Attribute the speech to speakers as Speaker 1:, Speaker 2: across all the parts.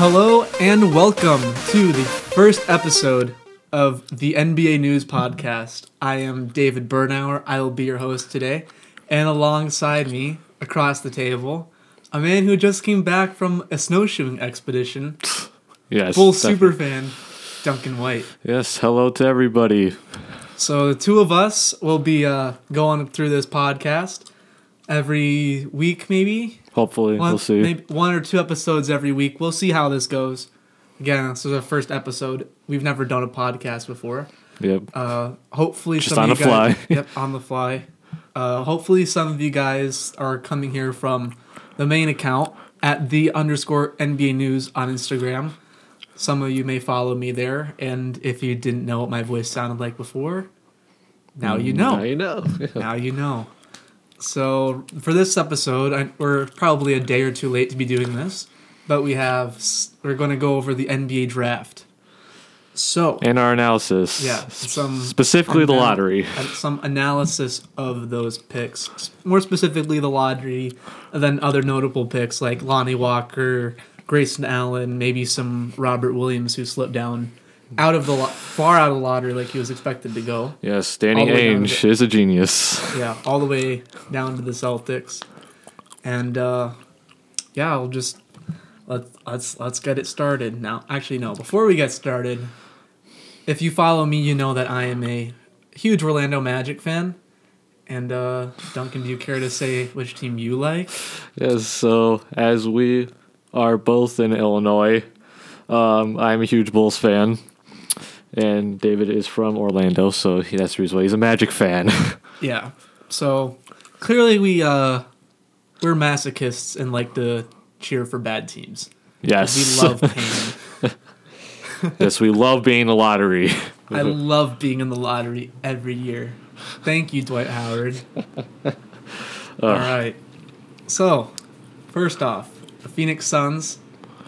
Speaker 1: Hello and welcome to the first episode of the NBA News Podcast. I am David Bernauer. I will be your host today. And alongside me, across the table, a man who just came back from a snowshoeing expedition,
Speaker 2: Yes.
Speaker 1: full super fan, Duncan White.
Speaker 2: Yes. Hello to everybody.
Speaker 1: So the two of us will be uh, going through this podcast every week, maybe.
Speaker 2: Hopefully,
Speaker 1: One,
Speaker 2: we'll see.
Speaker 1: Maybe one or two episodes every week. We'll see how this goes. Again, this is our first episode. We've never done a podcast before.
Speaker 2: Yep.
Speaker 1: Uh, hopefully,
Speaker 2: Just
Speaker 1: some
Speaker 2: on
Speaker 1: of
Speaker 2: the
Speaker 1: you guys,
Speaker 2: fly.
Speaker 1: yep, on the fly. Uh, hopefully, some of you guys are coming here from the main account at the underscore NBA News on Instagram. Some of you may follow me there, and if you didn't know what my voice sounded like before, now you know
Speaker 2: Now you know.
Speaker 1: now you know. So for this episode, I, we're probably a day or two late to be doing this, but we have we're going to go over the NBA draft. So
Speaker 2: in our analysis.
Speaker 1: yeah, some
Speaker 2: specifically the lottery.
Speaker 1: uh, some analysis of those picks, more specifically the lottery, then other notable picks like Lonnie Walker, Grayson Allen, maybe some Robert Williams who slipped down out of the lo- far out of the lottery like he was expected to go.
Speaker 2: Yes, Danny
Speaker 1: the way down
Speaker 2: Ainge
Speaker 1: to-
Speaker 2: is a genius.
Speaker 1: Yeah, all the way down to the Celtics. And uh yeah, I'll just let's let's let's get it started. Now, actually no, before we get started, if you follow me, you know that I am a huge Orlando Magic fan. And uh Duncan, do you care to say which team you like?
Speaker 2: Yes. So as we are both in Illinois, um, I'm a huge Bulls fan, and David is from Orlando, so he, that's the reason why he's a Magic fan.
Speaker 1: Yeah. So clearly we uh we're masochists and like to cheer for bad teams.
Speaker 2: yes.
Speaker 1: We love pain.
Speaker 2: yes, we love being in the lottery.
Speaker 1: I love being in the lottery every year. Thank you, Dwight Howard. All right. So, first off, the Phoenix Suns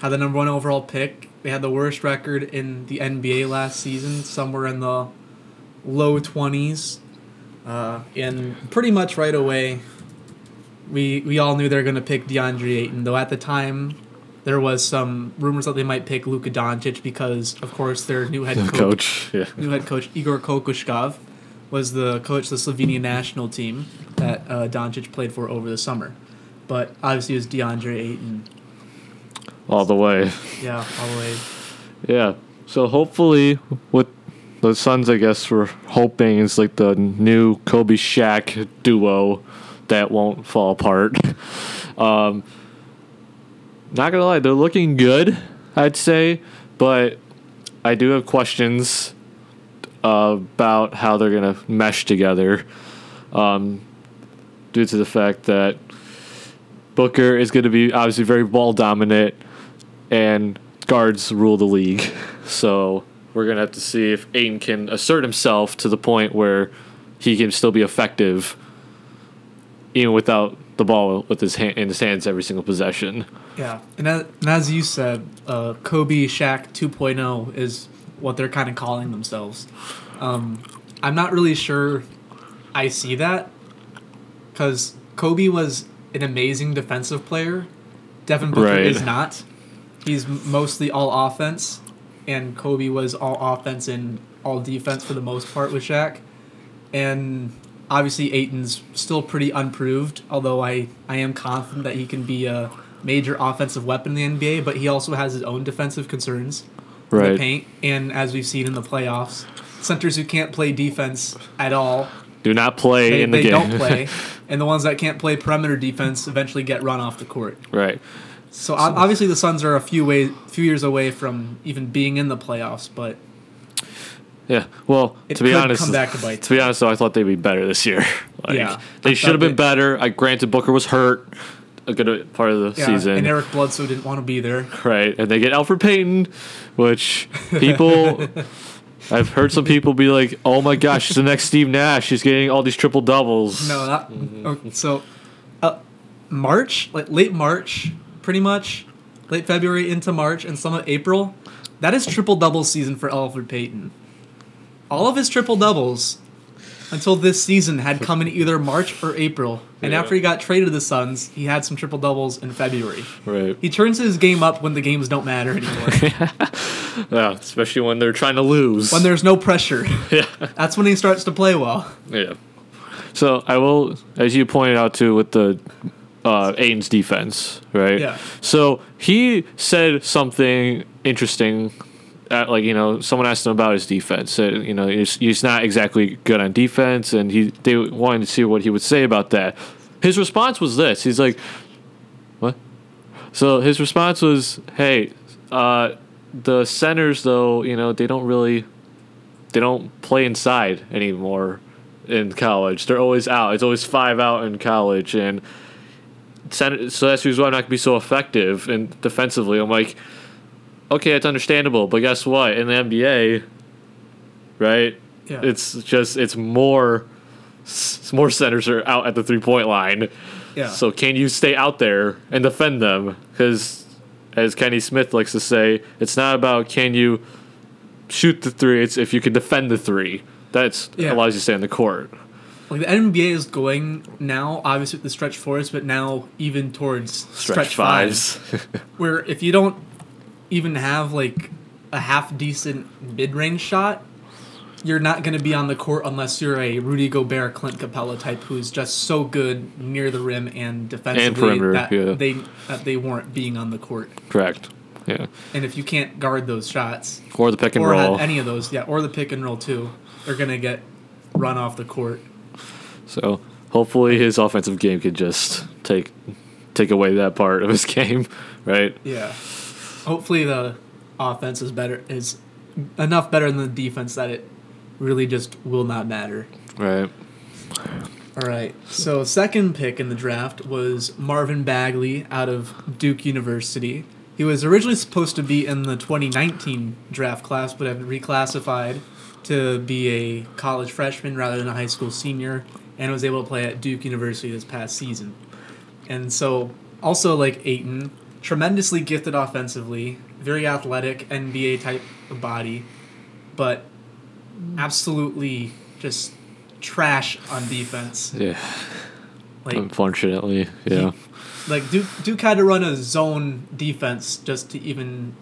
Speaker 1: had the number one overall pick. They had the worst record in the NBA last season, somewhere in the low 20s. Uh, and pretty much right away, we we all knew they were going to pick DeAndre Ayton, though at the time, there was some rumors that they might pick Luka Doncic because, of course, their new head coach
Speaker 2: Coach. Yeah.
Speaker 1: new head coach Igor Kokoshkov was the coach of the Slovenia national team that uh, Doncic played for over the summer. But obviously it was DeAndre Ayton.
Speaker 2: All the way.
Speaker 1: Yeah, all the way.
Speaker 2: Yeah. So hopefully, with the Suns, I guess we're hoping it's like the new Kobe Shaq duo that won't fall apart. Um, not gonna lie, they're looking good, I'd say, but I do have questions uh, about how they're gonna mesh together, um, due to the fact that Booker is going to be obviously very ball dominant, and guards rule the league. So we're gonna have to see if Ayton can assert himself to the point where he can still be effective, even without the ball with his hand in his hands every single possession.
Speaker 1: Yeah, and as, and as you said, uh, Kobe Shaq 2.0 is what they're kind of calling themselves. Um, I'm not really sure I see that because Kobe was an amazing defensive player. Devin Booker
Speaker 2: Right.
Speaker 1: is not. He's mostly all offense, and Kobe was all offense and all defense for the most part with Shaq. And obviously, Ayton's still pretty unproved, although I, I am confident that he can be a major offensive weapon in the NBA, but he also has his own defensive concerns in the paint. And as we've seen in the playoffs, centers who can't play defense at all,
Speaker 2: Do not play
Speaker 1: they,
Speaker 2: in the
Speaker 1: they
Speaker 2: game.
Speaker 1: don't play. and the ones that can't play perimeter defense eventually get run off the court.
Speaker 2: right.
Speaker 1: So ob- obviously the Suns are a few way, few years away from even being in the playoffs, but
Speaker 2: Yeah. Well,
Speaker 1: It
Speaker 2: to be honest,
Speaker 1: come back to bite
Speaker 2: to be honest, though, I thought they'd be better this year. like,
Speaker 1: Yeah.
Speaker 2: They should have been better. I granted Booker was hurt a good part of the
Speaker 1: yeah,
Speaker 2: season.
Speaker 1: and Eric Bledsoe didn't want to be there.
Speaker 2: Right, and they get Elfrid Payton, which people I've heard some people be like, "Oh my gosh, he's the next Steve Nash. He's getting all these triple doubles."
Speaker 1: No, not okay, so. Uh, March, like late March, pretty much, late February into March and some of April, that is triple double season for Elfrid Payton. All of his triple doubles until this season had come in either March or April. And
Speaker 2: Yeah.
Speaker 1: after he got traded to the Suns, he had some triple doubles in February.
Speaker 2: Right.
Speaker 1: He turns his game up when the games don't matter anymore.
Speaker 2: Yeah, especially when they're trying to lose.
Speaker 1: when there's no pressure.
Speaker 2: yeah.
Speaker 1: That's when he starts to play well.
Speaker 2: Yeah. So I will, as you pointed out too, with the uh, Ayton's defense, right?
Speaker 1: Yeah.
Speaker 2: So he said something interesting. At, like you know, someone asked him about his defense. Said you know he's, he's not exactly good on defense, and he they wanted to see what he would say about that. His response was this. He's like, "What?" So his response was, "Hey, uh, the centers though, you know, they don't really, they don't play inside anymore in college. They're always out. It's always five out in college, and center, so that's why I'm not gonna be so effective and defensively. I'm like, okay, it's understandable, but guess what? In the NBA, right?
Speaker 1: Yeah.
Speaker 2: It's just it's more, s- more centers are out at the three point line.
Speaker 1: yeah.
Speaker 2: So can you stay out there and defend them? Because as Kenny Smith likes to say, it's not about can you shoot the three. It's if you can defend the three. That's
Speaker 1: Yeah.
Speaker 2: allows you to stay on the court.
Speaker 1: Like the NBA is going now, obviously with the stretch fours, but now even towards stretch, fives. where if you don't even have like a half decent mid range shot, you're not going to be on the court unless you're a Rudy Gobert, Clint Capela type who's just so good near the rim and defensively
Speaker 2: perimeter,
Speaker 1: that
Speaker 2: yeah.
Speaker 1: they that they warrant being on the court.
Speaker 2: Correct. Yeah.
Speaker 1: And if you can't guard those shots
Speaker 2: Or the pick and
Speaker 1: or
Speaker 2: roll.
Speaker 1: any of those, yeah, or the pick and roll too, they're going to get run off the court.
Speaker 2: So hopefully his offensive game could just take take away that part of his game, right?
Speaker 1: Yeah. Hopefully the offense is better is enough better than the defense that it really just will not matter.
Speaker 2: Right.
Speaker 1: All right. So second pick in the draft was Marvin Bagley out of Duke University. He was originally supposed to be in the 2019 draft class, but have reclassified to be a college freshman rather than a high school senior, and was able to play at Duke University this past season. And so, also like Ayton, tremendously gifted offensively, very athletic, NBA type of body, but absolutely just trash on defense.
Speaker 2: Yeah.
Speaker 1: Like
Speaker 2: Unfortunately. Yeah.
Speaker 1: like Duke Duke had to run a zone defense just to even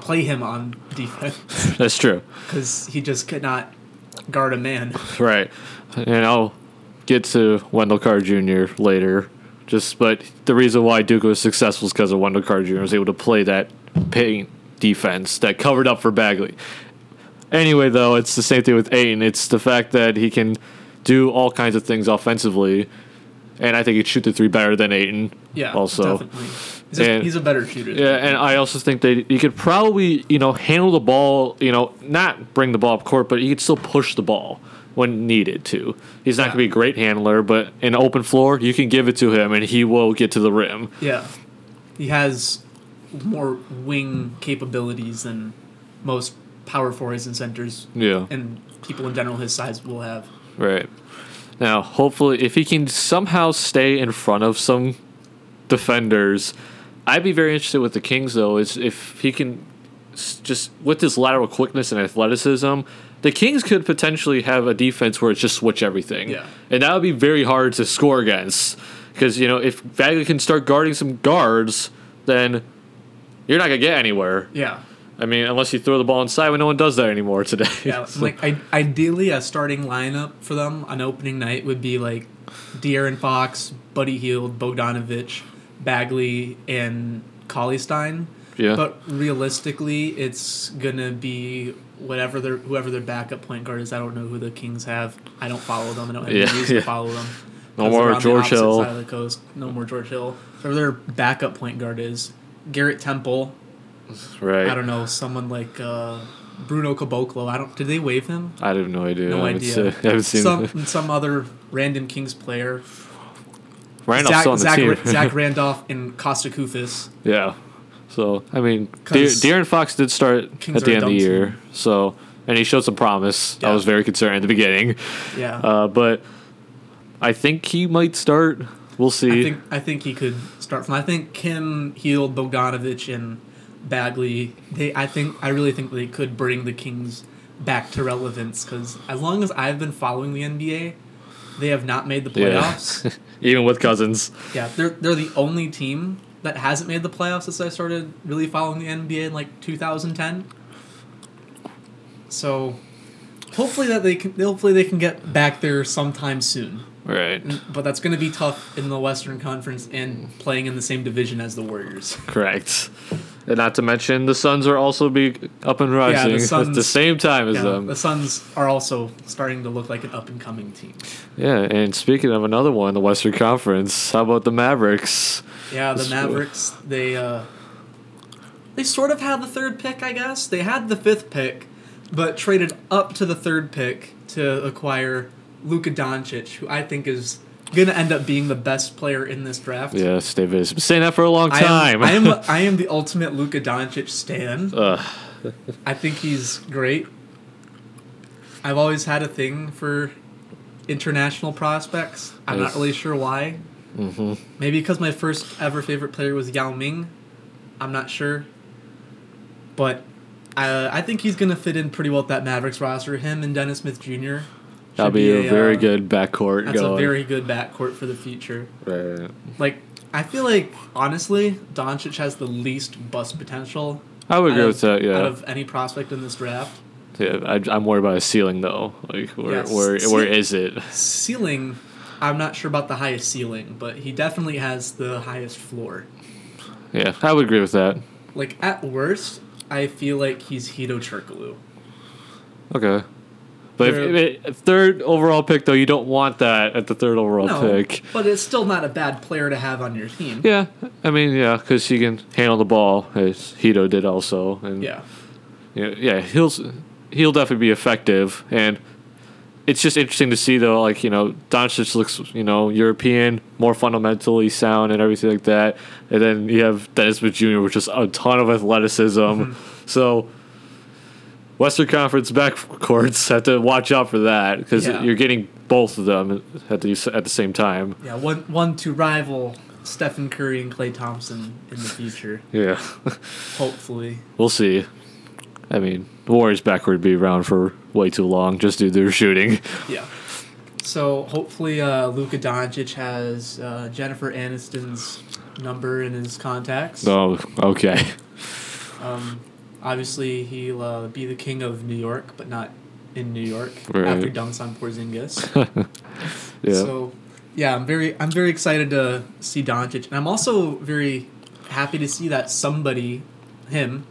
Speaker 1: play him on defense
Speaker 2: That's true.
Speaker 1: because he just could not guard a man.
Speaker 2: Right. And I'll get to Wendell Carter Jr. later. Just but the reason why Duke was successful is because of Wendell Carter Jr. was able to play that paint defense that covered up for Bagley. Anyway, though, it's the same thing with Ayton. It's the fact that he can do all kinds of things offensively, and I think he'd shoot the three better than Ayton.
Speaker 1: Yeah,
Speaker 2: Also,
Speaker 1: definitely. He's a,
Speaker 2: And-
Speaker 1: he's a better shooter.
Speaker 2: Yeah, and I also think that he could probably, you know, handle the ball, you know, not bring the ball up court, but he could still push the ball when needed to. He's not
Speaker 1: Yeah.
Speaker 2: going to be a great handler, but in open floor, you can give it to him and he will get to the rim.
Speaker 1: Yeah. He has more wing capabilities than most power forwards and centers
Speaker 2: Yeah.
Speaker 1: and people in general his size will have.
Speaker 2: Right. Now, hopefully, if he can somehow stay in front of some defenders, I'd be very interested with the Kings, though, is if he can just, with his lateral quickness and athleticism, the Kings could potentially have a defense where it's just switch everything.
Speaker 1: Yeah.
Speaker 2: And that would be very hard to score against. Because, you know, if Bagley can start guarding some guards, then you're not going to get anywhere.
Speaker 1: Yeah.
Speaker 2: I mean, unless you throw the ball inside, but no one does that anymore today.
Speaker 1: Yeah,
Speaker 2: So-
Speaker 1: like I, ideally, a starting lineup for them on opening night would be like De'Aaron Fox, Buddy Hield, Bogdanovich, Bagley, and Cauley-Stein.
Speaker 2: yeah.
Speaker 1: But realistically, it's gonna be whatever their whoever their backup point guard is. I don't know who the Kings have. I don't follow them. I don't have
Speaker 2: Yeah,
Speaker 1: any reason
Speaker 2: yeah.
Speaker 1: to follow them.
Speaker 2: No more George Hill.
Speaker 1: Side of the coast. No more George Hill. Whoever their backup point guard is, Garrett Temple.
Speaker 2: right.
Speaker 1: I don't know someone like uh, Bruno Caboclo. I don't. Did they waive him?
Speaker 2: I have no idea.
Speaker 1: No
Speaker 2: I
Speaker 1: idea.
Speaker 2: se- I haven't seen
Speaker 1: some some other random Kings player.
Speaker 2: Randolph's
Speaker 1: Zach,
Speaker 2: on the
Speaker 1: Zach,
Speaker 2: team.
Speaker 1: Zach Randolph and Kosta Koufos.
Speaker 2: yeah. So I mean, De- De'Aaron Fox did start
Speaker 1: Kings
Speaker 2: at the end of the year.
Speaker 1: team.
Speaker 2: So and he showed some promise. I was very concerned at the beginning,
Speaker 1: Yeah.
Speaker 2: uh, but I think he might start. We'll see.
Speaker 1: I think I think he could start from. I think Kim, Hield, Bogdanovich, and Bagley. They. I think. I really think they could bring the Kings back to relevance because as long as I've been following the NBA, they have not made the
Speaker 2: Yeah.
Speaker 1: playoffs.
Speaker 2: Even with Cousins.
Speaker 1: Yeah, they're they're the only team that hasn't made the playoffs since I started really following the NBA in like 2010. So, hopefully that they can hopefully they can get back there sometime soon.
Speaker 2: Right.
Speaker 1: But that's going to be tough in the Western Conference and playing in the same division as the Warriors.
Speaker 2: Correct. And not to mention the Suns are also be up and rising at the
Speaker 1: Suns-
Speaker 2: same time as
Speaker 1: Yeah,
Speaker 2: them.
Speaker 1: the Suns are also starting to look like an up and coming team.
Speaker 2: Yeah, and speaking of another one, the Western Conference, how about the Mavericks?
Speaker 1: Yeah, the Mavericks they uh they sort of had the third pick, I guess. They had the fifth pick, but traded up to the third pick to acquire Luka Doncic, who I think is gonna end up being the best player in this draft.
Speaker 2: Yes, David has been saying that for a long
Speaker 1: I
Speaker 2: time.
Speaker 1: am, I am I am the ultimate Luka Doncic stan. I think he's great. I've always had a thing for international prospects. I'm not really sure why.
Speaker 2: hmm
Speaker 1: Maybe because my first ever favorite player was Yao Ming. I'm not sure. But uh, I think he's going to fit in pretty well with that Mavericks roster. Him and Dennis Smith Jr.
Speaker 2: That'll
Speaker 1: should
Speaker 2: be, a, very
Speaker 1: uh,
Speaker 2: good backcourt
Speaker 1: That's
Speaker 2: going.
Speaker 1: a very good backcourt for the future.
Speaker 2: right.
Speaker 1: Like, I feel like, honestly, Doncic has the least bust potential.
Speaker 2: I would agree
Speaker 1: out
Speaker 2: with that. Yeah,
Speaker 1: Out of any prospect in this draft.
Speaker 2: yeah I, I'm worried about a ceiling though. Like where
Speaker 1: Yes.
Speaker 2: where
Speaker 1: Ce-
Speaker 2: where is it?
Speaker 1: Ceiling, I'm not sure about the highest ceiling, but he definitely has the highest floor.
Speaker 2: Yeah, I would agree with that.
Speaker 1: Like, at worst, I feel like he's Hedo Turkoglu.
Speaker 2: Okay. But if, if, third overall pick though, you don't want that at the third overall
Speaker 1: No,
Speaker 2: pick.
Speaker 1: but it's still not a bad player to have on your team.
Speaker 2: Yeah, I mean, yeah, because he can handle the ball as Hedo did also, and
Speaker 1: Yeah.
Speaker 2: yeah, yeah, he'll he'll definitely be effective, and it's just interesting to see though, like you know, Doncic looks you know European, more fundamentally sound, and everything like that, and then you have Dennis Smith Jr., which is a ton of athleticism,
Speaker 1: Mm-hmm.
Speaker 2: so. Western Conference backcourts have to watch out for that because
Speaker 1: Yeah.
Speaker 2: you're getting both of them at the at the same time.
Speaker 1: Yeah, one one to rival Stephen Curry and Klay Thompson in the future.
Speaker 2: Yeah.
Speaker 1: Hopefully.
Speaker 2: We'll see. I mean, the Warriors backcourt would be around for way too long just due to their shooting.
Speaker 1: Yeah. So hopefully uh, Luka Doncic has uh, Jennifer Aniston's number in his contacts.
Speaker 2: Oh, okay.
Speaker 1: Um, obviously he'll uh, be the king of New York, but not in New York
Speaker 2: Right.
Speaker 1: after dunks on Porzingis.
Speaker 2: Yeah.
Speaker 1: So, yeah, I'm very I'm very excited to see Doncic, and I'm also very happy to see that somebody, him,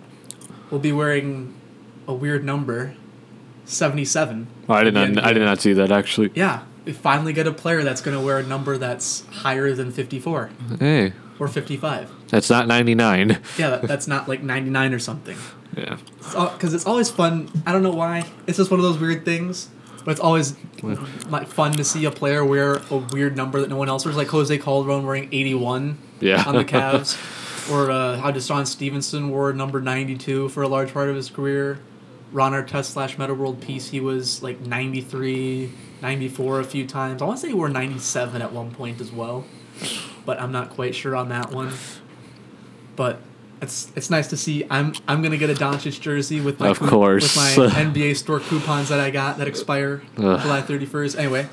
Speaker 1: will be wearing a weird number, seventy seven.
Speaker 2: Oh, I did not. I did not see that actually.
Speaker 1: Yeah, we finally get a player that's going to wear a number that's higher than fifty four
Speaker 2: Hey,
Speaker 1: or fifty five.
Speaker 2: that's not ninety nine.
Speaker 1: Yeah, that, that's not like ninety nine or something.
Speaker 2: Yeah.
Speaker 1: Because it's always fun. I don't know why. It's just one of those weird things. But it's always like fun to see a player wear a weird number that no one else wears, like Jose Calderon wearing 81
Speaker 2: Yeah.
Speaker 1: on the Cavs, or uh, how DeShawn Stevenson wore number 92 for a large part of his career. Ron Artest slash Metta World Peace, he was like 93, 94 a few times. I want to say he wore 97 at one point as well, but I'm not quite sure on that one. But it's it's nice to see. I'm I'm gonna get a Doncic jersey with my
Speaker 2: Of course.
Speaker 1: with my NBA store coupons that I got that expire
Speaker 2: Ugh.
Speaker 1: July 31st. Anyway,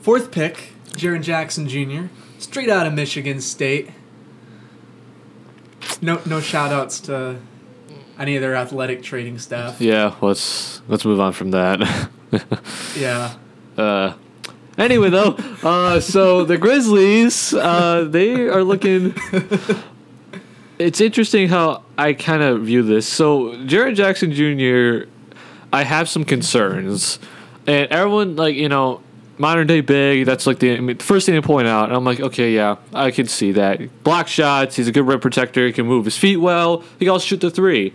Speaker 1: fourth pick, Jaren Jackson Jr. Straight out of Michigan State. No no shout outs to any of their athletic trading staff.
Speaker 2: Yeah. Let's let's move on from that.
Speaker 1: Yeah.
Speaker 2: uh. Anyway, though, uh, so the Grizzlies, uh, they are looking. It's interesting how I kind of view this. So, Jaren Jackson Jr., I have some concerns, and everyone like you know, modern day big. That's like the, I mean, first thing to point out. And I'm like, okay, yeah, I can see that. Block shots. He's a good rim protector. He can move his feet well. He can also shoot the three.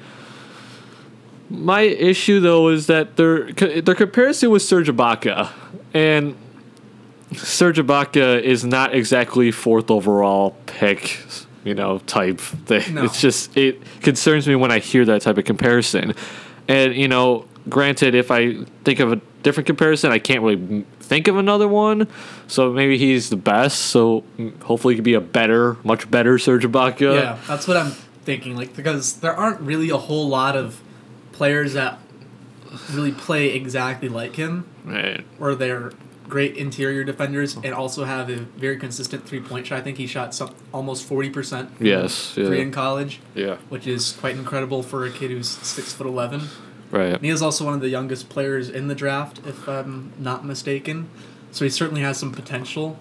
Speaker 2: My issue though is that their their comparison with Serge Ibaka, and Serge Ibaka is not exactly fourth overall pick, you know, type thing.
Speaker 1: No.
Speaker 2: It's just it concerns me when I hear that type of comparison. And you know, granted, if I think of a different comparison, I can't really think of another one. So maybe he's the best. So hopefully, he could be a better, much better Serge Ibaka.
Speaker 1: Yeah, that's what I'm thinking. Like because there aren't really a whole lot of players that really play exactly like him,
Speaker 2: Right.
Speaker 1: where they're great interior defenders mm-hmm. and also have a very consistent three point shot. I think he shot some almost forty percent.
Speaker 2: Yes, yeah.
Speaker 1: three in college,
Speaker 2: Yeah.
Speaker 1: which is quite incredible for a kid who's six foot eleven.
Speaker 2: Right.
Speaker 1: And he is also one of the youngest players in the draft, if I'm not mistaken. So he certainly has some potential.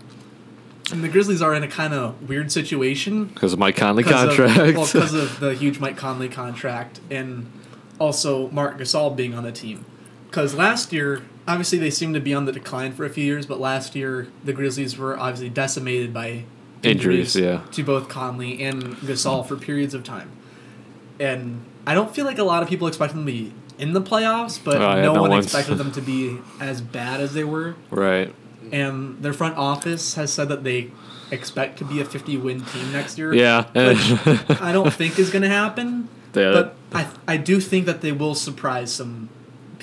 Speaker 1: And the Grizzlies are in a kind of weird situation
Speaker 2: Because of Mike Conley contract.
Speaker 1: Of, well, because of the huge Mike Conley contract and also Marc Gasol being on the team. Because last year, obviously they seemed to be on the decline for a few years, but last year the Grizzlies were obviously decimated by
Speaker 2: Injuries, yeah.
Speaker 1: to both Conley and Gasol for periods of time. And I don't feel like a lot of people expected them to be in the playoffs, but
Speaker 2: Oh, yeah,
Speaker 1: no,
Speaker 2: no
Speaker 1: one
Speaker 2: one's-
Speaker 1: expected them to be as bad as they were.
Speaker 2: right.
Speaker 1: And their front office has said that they expect to be a 50 win team next year.
Speaker 2: Yeah.
Speaker 1: Which I don't think is going to happen.
Speaker 2: Yeah.
Speaker 1: But I, I do think that they will surprise some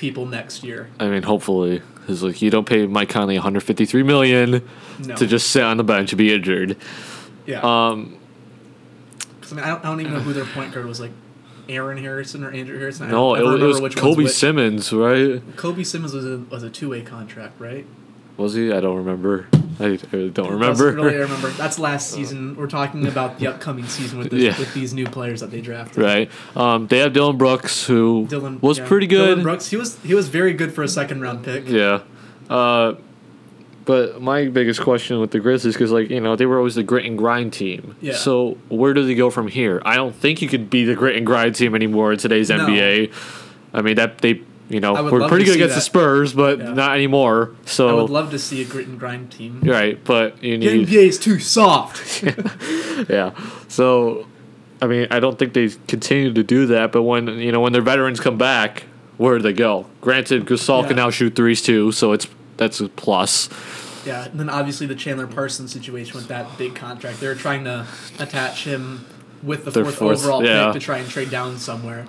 Speaker 1: people next year.
Speaker 2: I mean, hopefully, because like you don't pay Mike Conley 153 million
Speaker 1: No.
Speaker 2: to just sit on the bench and be injured.
Speaker 1: yeah.
Speaker 2: Um,
Speaker 1: I, mean, I, don't, I don't even know who their point guard was like. Aaron Harrison or Andrew Harrison. I
Speaker 2: no,
Speaker 1: don't
Speaker 2: it, was- it was
Speaker 1: which Kobi.
Speaker 2: Simmons, right?
Speaker 1: Kobi Simmons was a, was a two way contract, right?
Speaker 2: Was he? I don't remember. I, I really don't remember.
Speaker 1: Really remember. That's last season. We're talking about the upcoming season with, this,
Speaker 2: Yeah.
Speaker 1: with these new players that they drafted.
Speaker 2: right. Um, they have Dillon Brooks, who
Speaker 1: Dillon
Speaker 2: was
Speaker 1: yeah.
Speaker 2: pretty good.
Speaker 1: Dillon Brooks. He was he was very good for a second round pick.
Speaker 2: Yeah. Uh, but my biggest question with the Grizzlies, because like you know they were always the grit and grind team.
Speaker 1: Yeah.
Speaker 2: So where do they go from here? I don't think you could be the grit and grind team anymore in today's
Speaker 1: No.
Speaker 2: NBA. I mean that they you know we're pretty good against the. Spurs, but
Speaker 1: Yeah.
Speaker 2: not anymore. So I
Speaker 1: would love to see a grit and grind team.
Speaker 2: right, but you
Speaker 1: The
Speaker 2: need
Speaker 1: NBA is too soft.
Speaker 2: yeah. So I mean I don't think they continue to do that. But when you know when their veterans come back, where do they go? Granted, Gasol can now shoot threes too, so it's that's a plus.
Speaker 1: yeah, and then obviously the Chandler Parsons situation with that big contract. They're trying to attach him with the fourth,
Speaker 2: fourth-
Speaker 1: overall
Speaker 2: yeah.
Speaker 1: pick to try and trade down somewhere.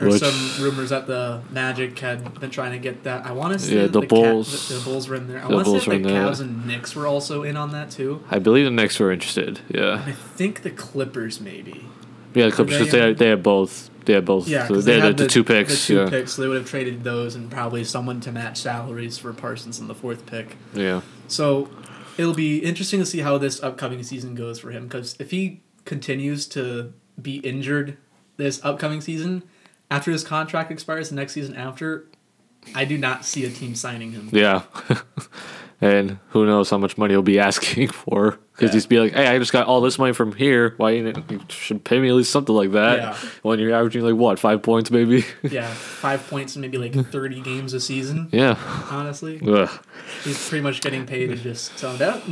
Speaker 1: Or
Speaker 2: Which-
Speaker 1: some rumors that the Magic had been trying to get that. I want to say
Speaker 2: Yeah, the
Speaker 1: Ca-
Speaker 2: Bulls-
Speaker 1: the, the Bulls were in there. I
Speaker 2: the
Speaker 1: want to say the
Speaker 2: in there.
Speaker 1: Cavs and Knicks were also in on that too.
Speaker 2: I believe the Knicks were interested. Yeah.
Speaker 1: I think the Clippers maybe.
Speaker 2: Yeah, the Clippers
Speaker 1: they
Speaker 2: because they, they had both. They had both.
Speaker 1: Yeah,
Speaker 2: so they,
Speaker 1: they
Speaker 2: had
Speaker 1: had
Speaker 2: the, two picks.
Speaker 1: The two
Speaker 2: yeah.
Speaker 1: picks, so they would have traded those and probably someone to match salaries for Parsons in the fourth pick.
Speaker 2: Yeah.
Speaker 1: So it'll be interesting to see how this upcoming season goes for him because if he continues to be injured this upcoming season, after his contract expires the next season after, I do not see a team signing him.
Speaker 2: Yeah. and who knows how much money he'll be asking for? Because
Speaker 1: Yeah.
Speaker 2: he's be like, "Hey, I just got all this money from here. Why you, you should pay me at least something like that?"
Speaker 1: Yeah.
Speaker 2: When you're averaging like what five points, maybe.
Speaker 1: Yeah, five points in maybe like thirty games a season.
Speaker 2: yeah.
Speaker 1: Honestly,
Speaker 2: Ugh.
Speaker 1: he's pretty much getting paid to just so that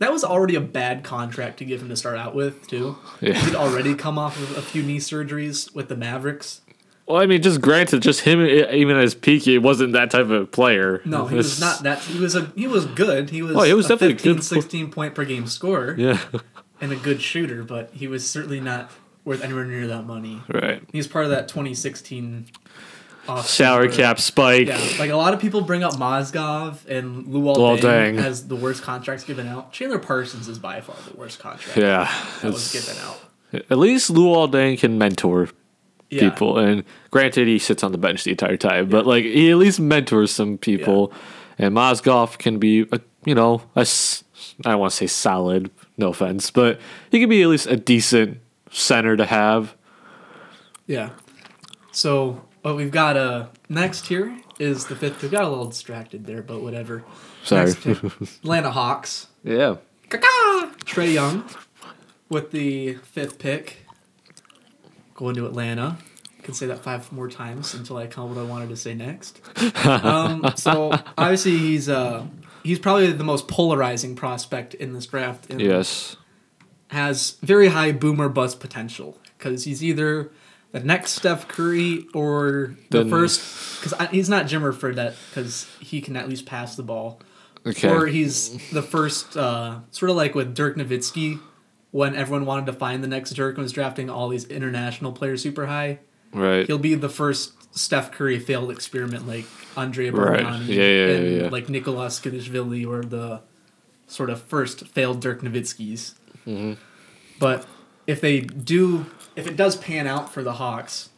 Speaker 1: that was already a bad contract to give him to start out with too.
Speaker 2: Yeah.
Speaker 1: He'd already come off of a few knee surgeries with the Mavericks.
Speaker 2: Well, I mean, just granted, just him, even at his peak, he wasn't that type of player.
Speaker 1: No, he
Speaker 2: It's-
Speaker 1: was not that. He was a he was good. He was.
Speaker 2: Oh, he was
Speaker 1: a
Speaker 2: definitely
Speaker 1: 15,
Speaker 2: good.
Speaker 1: 16 point per game scorer
Speaker 2: Yeah.
Speaker 1: and a good shooter, but he was certainly not worth anywhere near that money.
Speaker 2: right.
Speaker 1: He's part of that 2016 off
Speaker 2: Salary cap spike.
Speaker 1: Yeah, like a lot of people bring up Mozgov and Luol
Speaker 2: Luol
Speaker 1: Deng
Speaker 2: Deng.
Speaker 1: as the worst contracts given out. Chandler Parsons is by far the worst contract
Speaker 2: Yeah.
Speaker 1: that was given out.
Speaker 2: At least Luol Deng can mentor
Speaker 1: Yeah.
Speaker 2: people, and granted, he sits on the bench the entire time, but like he at least mentors some people. And Mozgov can be, a, you know, a I don't want to say solid, no offense, but he can be at least a decent center to have.
Speaker 1: Yeah. So what we've got uh next here is the fifth. We got a little distracted there, but whatever.
Speaker 2: Sorry.
Speaker 1: Pick, Atlanta Hawks.
Speaker 2: yeah.
Speaker 1: Trae Young with the fifth pick. Going to Atlanta. I can say that five more times until I come what I wanted to say next. Um, so obviously he's uh he's probably the most polarizing prospect in this draft. And
Speaker 2: Yes.
Speaker 1: Has very high boomer bust potential because he's either the next Steph Curry or the first because he's not Jimmer for that because he can at least pass the ball.
Speaker 2: Okay.
Speaker 1: Or he's the first, uh, sort of like with Dirk Nowitzki, when everyone wanted to find the next Dirk and was drafting all these international players super high.
Speaker 2: right.
Speaker 1: He'll be the first Steph Curry failed experiment like Andre
Speaker 2: Right.
Speaker 1: Bargnani
Speaker 2: Yeah, yeah, yeah,
Speaker 1: and
Speaker 2: yeah.
Speaker 1: like Nicolas Tskitishvili or the sort of first failed Dirk Nowitzkis.
Speaker 2: Mm-hmm.
Speaker 1: But if they do, if it does pan out for the Hawks,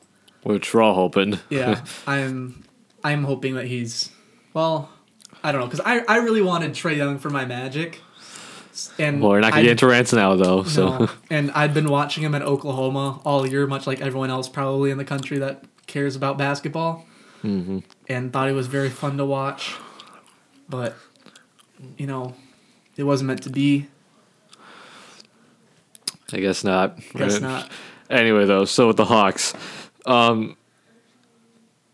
Speaker 2: Which we're all hoping.
Speaker 1: yeah, I'm I'm hoping that he's well. I don't know because I, I really wanted Trey Young for my Magic, and
Speaker 2: Well, we're not gonna
Speaker 1: I-
Speaker 2: get into rants now though. So
Speaker 1: no, and I'd been watching him at Oklahoma all year, much like everyone else probably in the country that cares about basketball,
Speaker 2: Mm-hmm.
Speaker 1: and thought he was very fun to watch. But you know, it wasn't meant to be.
Speaker 2: I guess not.
Speaker 1: Guess
Speaker 2: Right.
Speaker 1: not.
Speaker 2: Anyway, though, so with the Hawks, um,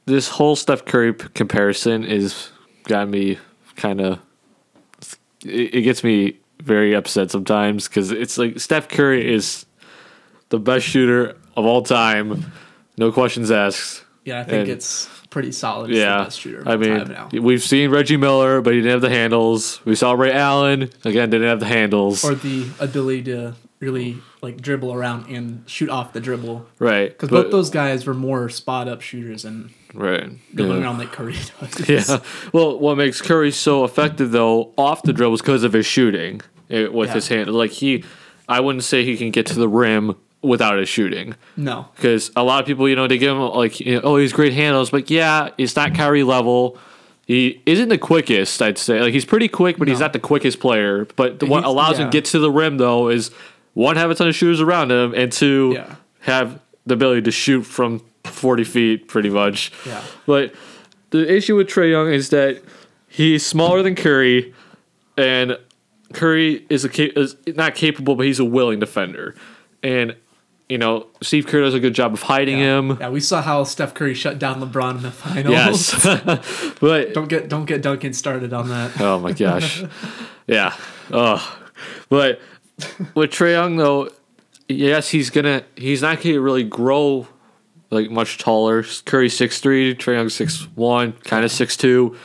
Speaker 2: this whole Steph Curry p- comparison is got me kind of. It, it gets me very upset sometimes because it's like Steph Curry is the best shooter of all time, no questions asked.
Speaker 1: Yeah, I think
Speaker 2: And-
Speaker 1: it's pretty solid.
Speaker 2: Yeah,
Speaker 1: the best shooter
Speaker 2: I mean,
Speaker 1: now.
Speaker 2: we've seen Reggie Miller, but he didn't have the handles. We saw Ray Allen again, didn't have the handles.
Speaker 1: or the ability to really like dribble around and shoot off the dribble.
Speaker 2: right,
Speaker 1: Because both those guys were more spot up shooters and
Speaker 2: right,
Speaker 1: dribbling
Speaker 2: yeah.
Speaker 1: around like Curry does.
Speaker 2: Yeah. Well, what makes Curry so effective though off the dribble is because of his shooting eh, with
Speaker 1: Yeah.
Speaker 2: his hand. Like he, I wouldn't say he can get to the rim without his shooting.
Speaker 1: No.
Speaker 2: Because a lot of people, you know, they give him like, you know, oh, he's great handles, but yeah, it's not Kyrie level. He isn't the quickest, I'd say. Like he's pretty quick, but he's not the quickest player. But the, what allows him to get to the rim though is one have a ton of shooters around him, and two
Speaker 1: Yeah.
Speaker 2: have the ability to shoot from forty feet, pretty much.
Speaker 1: Yeah.
Speaker 2: But the issue with Trae Young is that he's smaller than Curry, and Curry is a is not capable, but he's a willing defender. And you know, Steve Kerr does a good job of hiding him.
Speaker 1: Yeah, we saw how Steph Curry shut down LeBron in the finals.
Speaker 2: Yes, but
Speaker 1: don't get don't get Duncan started on that.
Speaker 2: oh my gosh, yeah. Oh, but with Trae Young though, yes, he's gonna he's not gonna really grow like much taller. Curry six three, Trae Young six one, kind of six two.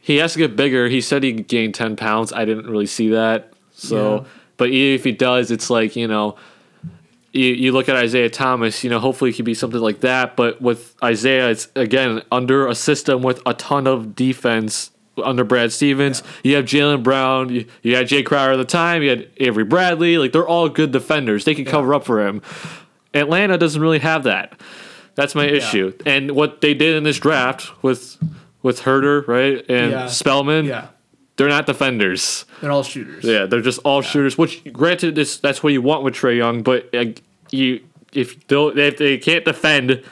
Speaker 2: He has to get bigger. He said he gained ten pounds. I didn't really see that. So,
Speaker 1: Yeah.
Speaker 2: but even if he does, it's like you know. You, you look at Isaiah Thomas, you know, hopefully he could be something like that. But with Isaiah, it's again under a system with a ton of defense under Brad Stevens. You have Jaylen Brown, you, you had Jae Crowder at the time, you had Avery Bradley. Like they're all good defenders. They can cover up for him. Atlanta doesn't really have that. That's my issue. And what they did in this draft with with Huerter, right, and
Speaker 1: Yeah.
Speaker 2: Spellman,
Speaker 1: Yeah,
Speaker 2: they're not defenders.
Speaker 1: they're all shooters.
Speaker 2: Yeah, they're just all shooters. Which, granted, this that's what you want with Trae Young, but uh, you if they if they can't defend,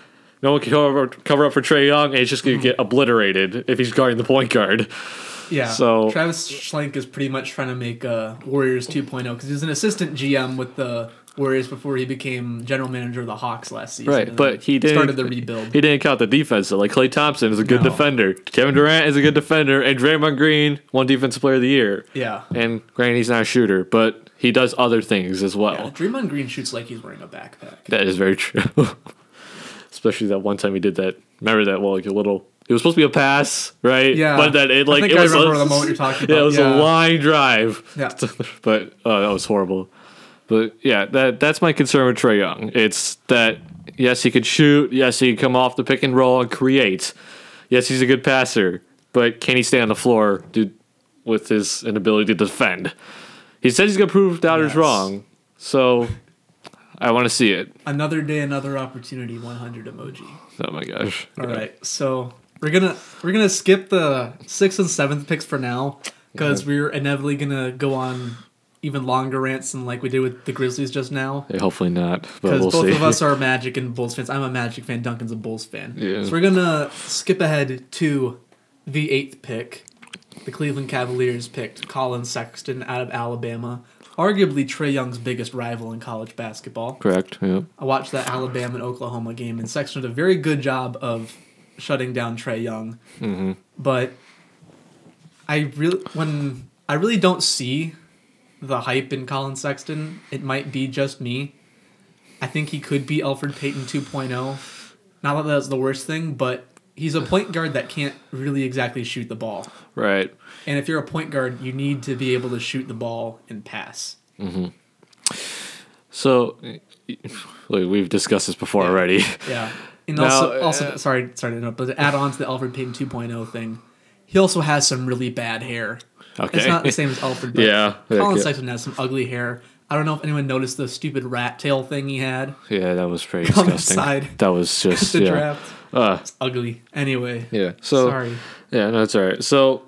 Speaker 2: no one can cover, cover up for Trae Young, and he's just gonna get obliterated if he's guarding the point guard.
Speaker 1: Yeah.
Speaker 2: So-
Speaker 1: Travis Schlenk is pretty much trying to make uh, Warriors 2.0 because he was an assistant GM with the Warriors before he became general manager of the Hawks last season.
Speaker 2: Right, but he didn't
Speaker 1: started the rebuild.
Speaker 2: He didn't count the defense. Like Klay Thompson is a good
Speaker 1: No.
Speaker 2: defender, Kevin Durant is a good defender, and Draymond Green won Defensive Player of the Year.
Speaker 1: yeah.
Speaker 2: And granted, he's not a shooter, but he does other things as well.
Speaker 1: Yeah, Draymond Green shoots like he's wearing a backpack.
Speaker 2: That is very true. Especially that one time he did that. Remember that? Well, like a little. It was supposed to be a pass, right?
Speaker 1: Yeah.
Speaker 2: But that it
Speaker 1: I
Speaker 2: like
Speaker 1: think
Speaker 2: it
Speaker 1: I
Speaker 2: was
Speaker 1: remember
Speaker 2: a,
Speaker 1: the moment you're talking
Speaker 2: Yeah, it was
Speaker 1: Yeah.
Speaker 2: a line drive.
Speaker 1: Yeah.
Speaker 2: but oh, that was horrible. But yeah, that that's my concern with Trae Young. It's that yes, he could shoot. Yes, he can come off the pick and roll and create. Yes, he's a good passer, but can he stay on the floor do, with his inability to defend? He says he's gonna prove doubters
Speaker 1: Yes.
Speaker 2: wrong. So I want to see it.
Speaker 1: Another day, another opportunity. 100 emoji.
Speaker 2: Oh my gosh.
Speaker 1: All right, so we're gonna we're gonna skip the sixth and seventh picks for now because we're inevitably gonna go on even longer rants than like we did with the Grizzlies just now.
Speaker 2: Yeah, hopefully not,
Speaker 1: Because
Speaker 2: we'll
Speaker 1: both
Speaker 2: see.
Speaker 1: of us are Magic and Bulls fans. I'm a Magic fan. Duncan's a Bulls fan.
Speaker 2: Yeah.
Speaker 1: So we're gonna skip ahead to the eighth pick. The Cleveland Cavaliers picked Collin Sexton out of Alabama, arguably Trae Young's biggest rival in college basketball.
Speaker 2: Correct. Yeah.
Speaker 1: I watched that Alabama and Oklahoma game, and Sexton did a very good job of shutting down Trae Young.
Speaker 2: Mm-hmm.
Speaker 1: But I really, when I really don't see the hype in Collin Sexton, it might be just me. I think he could be Elfrid Payton 2.0. Not that that's the worst thing, but he's a point guard that can't really exactly shoot the ball.
Speaker 2: Right.
Speaker 1: And if you're a point guard, you need to be able to shoot the ball and pass.
Speaker 2: So like, we've discussed this before
Speaker 1: Yeah.
Speaker 2: already.
Speaker 1: Yeah. And
Speaker 2: Now,
Speaker 1: also,
Speaker 2: uh,
Speaker 1: also sorry, sorry to interrupt, but to add on to the Elfrid Payton 2.0 thing, he also has some really bad hair.
Speaker 2: Okay.
Speaker 1: It's not the same as Elfrid, but
Speaker 2: Yeah,
Speaker 1: Collin
Speaker 2: yeah.
Speaker 1: Sexton has some ugly hair. I don't know if anyone noticed the stupid rat tail thing he had
Speaker 2: Yeah, that was pretty
Speaker 1: On the
Speaker 2: disgusting.
Speaker 1: side.
Speaker 2: That was just
Speaker 1: the
Speaker 2: yeah.
Speaker 1: draft.
Speaker 2: Uh,
Speaker 1: It's ugly. Anyway,
Speaker 2: yeah. So
Speaker 1: sorry.
Speaker 2: yeah, no, it's all right. So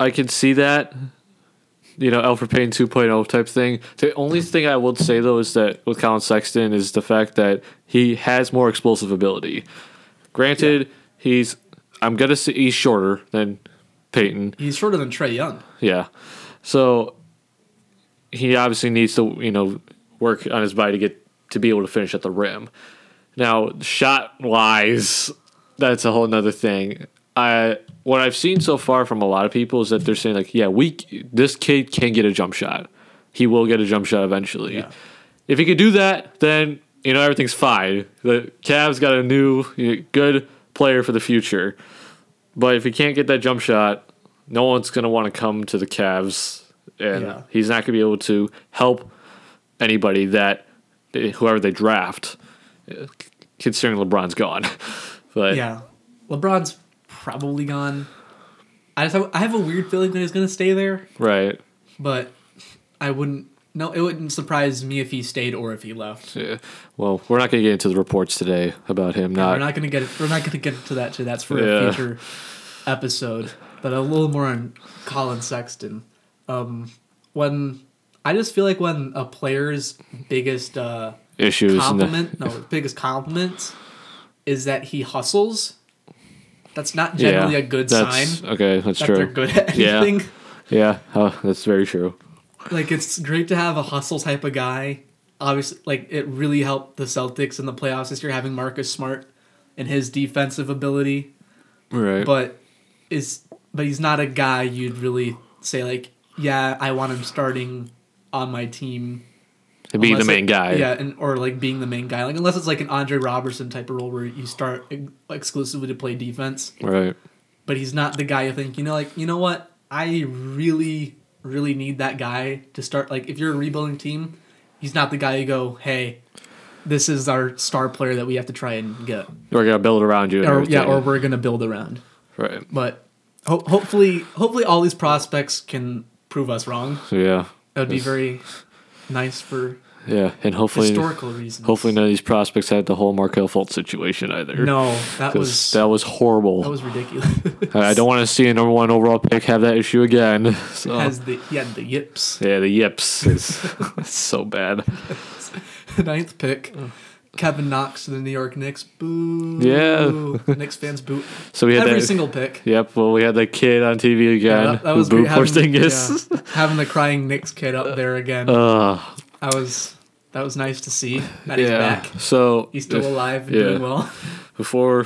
Speaker 2: I can see that. You know, Elfrid Payne 2.0 type thing. The only thing I would say though is that with Collin Sexton is the fact that he has more explosive ability. Granted, he's I'm gonna say he's shorter than Payton.
Speaker 1: He's shorter than Trae Young.
Speaker 2: Yeah. So he obviously needs to, you know, work on his body to get to be able to finish at the rim. Now, shot wise, that's a whole nother thing. I what I've seen so far from a lot of people is that they're saying like, yeah, we this kid can get a jump shot. He will get a jump shot eventually.
Speaker 1: Yeah.
Speaker 2: If he could do that, then you know everything's fine. The Cavs got a new you know, good player for the future. But if he can't get that jump shot, no one's going to want to come to the Cavs, and
Speaker 1: Yeah.
Speaker 2: he's not going to be able to help anybody that eh, whoever they draft, considering LeBron's gone. but
Speaker 1: Yeah, LeBron's probably gone. I just have, I have a weird feeling that he's gonna stay there,
Speaker 2: right,
Speaker 1: but I wouldn't. No, it wouldn't surprise me if he stayed or if he left.
Speaker 2: yeah. well, we're not going to get into the reports today about him
Speaker 1: we're
Speaker 2: not.
Speaker 1: not gonna get. We're not gonna get into that today. That's for
Speaker 2: Yeah.
Speaker 1: a future episode. But a little more on Collin Sexton. Um, when I just feel like when a player's biggest uh,
Speaker 2: issues.
Speaker 1: compliment, no, biggest compliment is that he hustles. That's not
Speaker 2: yeah,
Speaker 1: generally a good
Speaker 2: that's,
Speaker 1: sign
Speaker 2: Okay, that's
Speaker 1: that
Speaker 2: true.
Speaker 1: they're good at
Speaker 2: Yeah.
Speaker 1: anything.
Speaker 2: Yeah, uh, that's very true.
Speaker 1: Like it's great to have a hustle type of guy. Obviously, like it really helped the Celtics in the playoffs this year having Marcus Smart and his defensive ability.
Speaker 2: Right.
Speaker 1: But is but he's not a guy you'd really say like, yeah, I want him starting on my team.
Speaker 2: To be the main
Speaker 1: it-
Speaker 2: guy.
Speaker 1: Yeah, and or like being the main guy. Like unless it's like an Andre Roberson type of role where you start ex- exclusively to play defense.
Speaker 2: Right.
Speaker 1: But he's not the guy you think, you know, like, you know what? I really, really need that guy to start. Like, if you're a rebuilding team, he's not the guy you go, hey, this is our star player that we have to try and get.
Speaker 2: We're gonna build around you.
Speaker 1: Or, yeah, or we're going to build around.
Speaker 2: right.
Speaker 1: But ho- hopefully, hopefully all these prospects can prove us wrong.
Speaker 2: Yeah,
Speaker 1: That would be very nice for
Speaker 2: yeah, and hopefully,
Speaker 1: historical reasons.
Speaker 2: hopefully none of these prospects had the whole Markelle Fultz situation either.
Speaker 1: No, that was
Speaker 2: that was horrible.
Speaker 1: that was ridiculous.
Speaker 2: I don't want to see a number one overall pick have that issue again. So.
Speaker 1: Has the he had the yips.
Speaker 2: yeah, the yips is it's so bad.
Speaker 1: Ninth pick. Kevin Knox to the New York Knicks. Boo.
Speaker 2: Yeah.
Speaker 1: Knicks fans boo.
Speaker 2: So we had
Speaker 1: Every
Speaker 2: that.
Speaker 1: single pick.
Speaker 2: Yep. Well, we had the kid on TV again.
Speaker 1: Yeah, that, that was great. Having, yeah, having the crying Knicks kid up there again.
Speaker 2: Ugh.
Speaker 1: that was that was nice to see. That he's
Speaker 2: yeah.
Speaker 1: back.
Speaker 2: So
Speaker 1: He's still alive and
Speaker 2: Yeah.
Speaker 1: doing well.
Speaker 2: before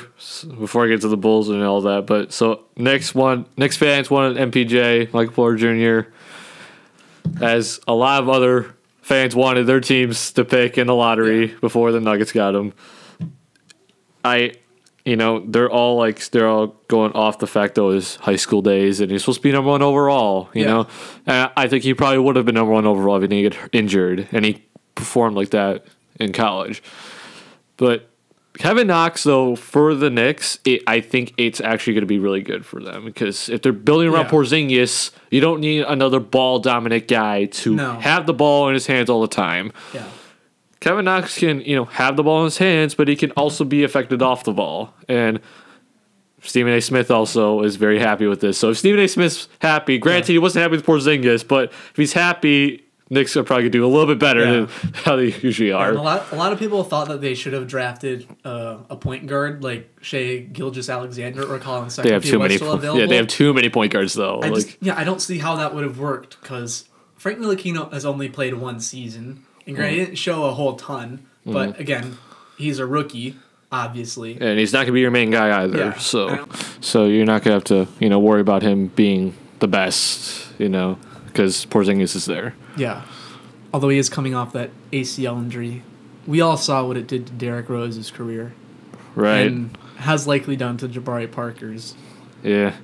Speaker 2: before I get to the Bulls and all that. But so next one, next fans wanted MPJ, Michael Porter Jr. As a lot of other fans wanted their teams to pick in the lottery before the Nuggets got him. I, you know, they're all like they're all going off the fact though his high school days and he's supposed to be number one overall. You
Speaker 1: Yeah.
Speaker 2: know, and I think he probably would have been number one overall if he didn't get injured and he performed like that in college. But Kevin Knox, though, for the Knicks, it, I think it's actually going to be really good for them because if they're building around
Speaker 1: Yeah.
Speaker 2: Porzingis, you don't need another ball dominant guy to
Speaker 1: No.
Speaker 2: have the ball in his hands all the time.
Speaker 1: Yeah.
Speaker 2: Kevin Knox can, you know, have the ball in his hands, but he can also be affected off the ball. And Stephen A. Smith also is very happy with this. So if Stephen A. Smith's happy, granted he wasn't happy with Porzingis, but if he's happy, Knicks are probably gonna do a little bit better
Speaker 1: Yeah.
Speaker 2: than how they usually are.
Speaker 1: And a lot, a lot of people thought that they should have drafted uh, a point guard like Shai Gilgeous-Alexander or Collin Sexton.
Speaker 2: They have too many. Yeah, they have too many point guards though.
Speaker 1: I
Speaker 2: like,
Speaker 1: just, yeah, I don't see how that would have worked because Frank Ntilikina has only played one season, and granted,
Speaker 2: Mm.
Speaker 1: he didn't show a whole ton. But again, he's a rookie, obviously.
Speaker 2: and he's not gonna be your main guy either.
Speaker 1: Yeah.
Speaker 2: So, so you're not gonna have to, you know, worry about him being the best, you know, because Porzingis is there.
Speaker 1: Yeah. Although he is coming off that ACL injury, we all saw what it did to Derrick Rose's career,
Speaker 2: Right.
Speaker 1: and has likely done to Jabari Parker's.
Speaker 2: yeah.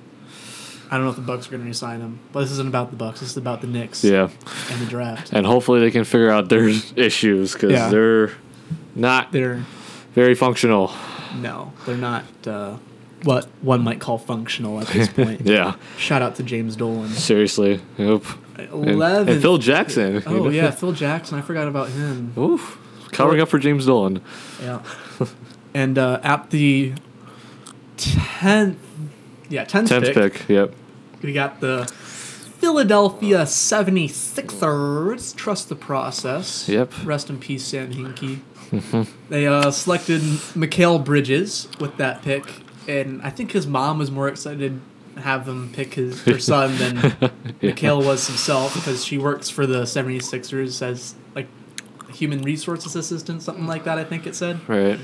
Speaker 1: I don't know if the Bucks are going to resign him, but this isn't about the Bucks. This is about the Knicks
Speaker 2: Yeah.
Speaker 1: and the draft.
Speaker 2: And hopefully they can figure out their issues because
Speaker 1: Yeah.
Speaker 2: they're not
Speaker 1: They're
Speaker 2: very functional.
Speaker 1: no, they're not uh, what one might call functional at this point.
Speaker 2: Yeah.
Speaker 1: Shout out to James Dolan.
Speaker 2: Seriously. Yep.
Speaker 1: Eleven.
Speaker 2: and Phil Jackson. you
Speaker 1: Oh
Speaker 2: know?
Speaker 1: yeah, Phil Jackson. I forgot about him.
Speaker 2: Oof. Covering up for James Dolan.
Speaker 1: Yeah. and uh, at the tenth, yeah, tenth,
Speaker 2: Tenth
Speaker 1: pick,
Speaker 2: pick. Yep.
Speaker 1: we got the Philadelphia 76ers. Trust the process.
Speaker 2: Yep.
Speaker 1: Rest in peace, Sam Hinkie. They uh, selected Mikal Bridges with that pick, and I think his mom was more excited to have him pick his her son than
Speaker 2: Yeah.
Speaker 1: Mikal was himself because she works for the 76ers as like human resources assistant, something like that. I think it said.
Speaker 2: Right.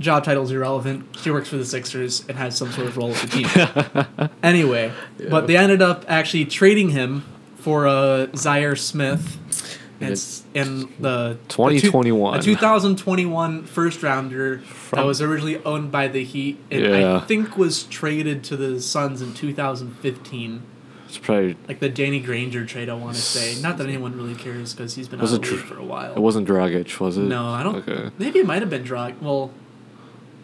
Speaker 1: Job title's irrelevant. She works for the Sixers and has some sort of role with the team. anyway, but they ended up actually trading him for uh, Zhaire Smith. And, it's in the
Speaker 2: 2021.
Speaker 1: a 2021 first rounder that was originally owned by the Heat and
Speaker 2: Yeah.
Speaker 1: I think was traded to the Suns in 2015.
Speaker 2: It's probably.
Speaker 1: Like the Danny Granger trade, I want to say. Not that anyone really cares because he's been out of the league for a while.
Speaker 2: It wasn't Dragic, was it?
Speaker 1: No, I don't.
Speaker 2: Okay.
Speaker 1: Maybe it might have been Drag. Well,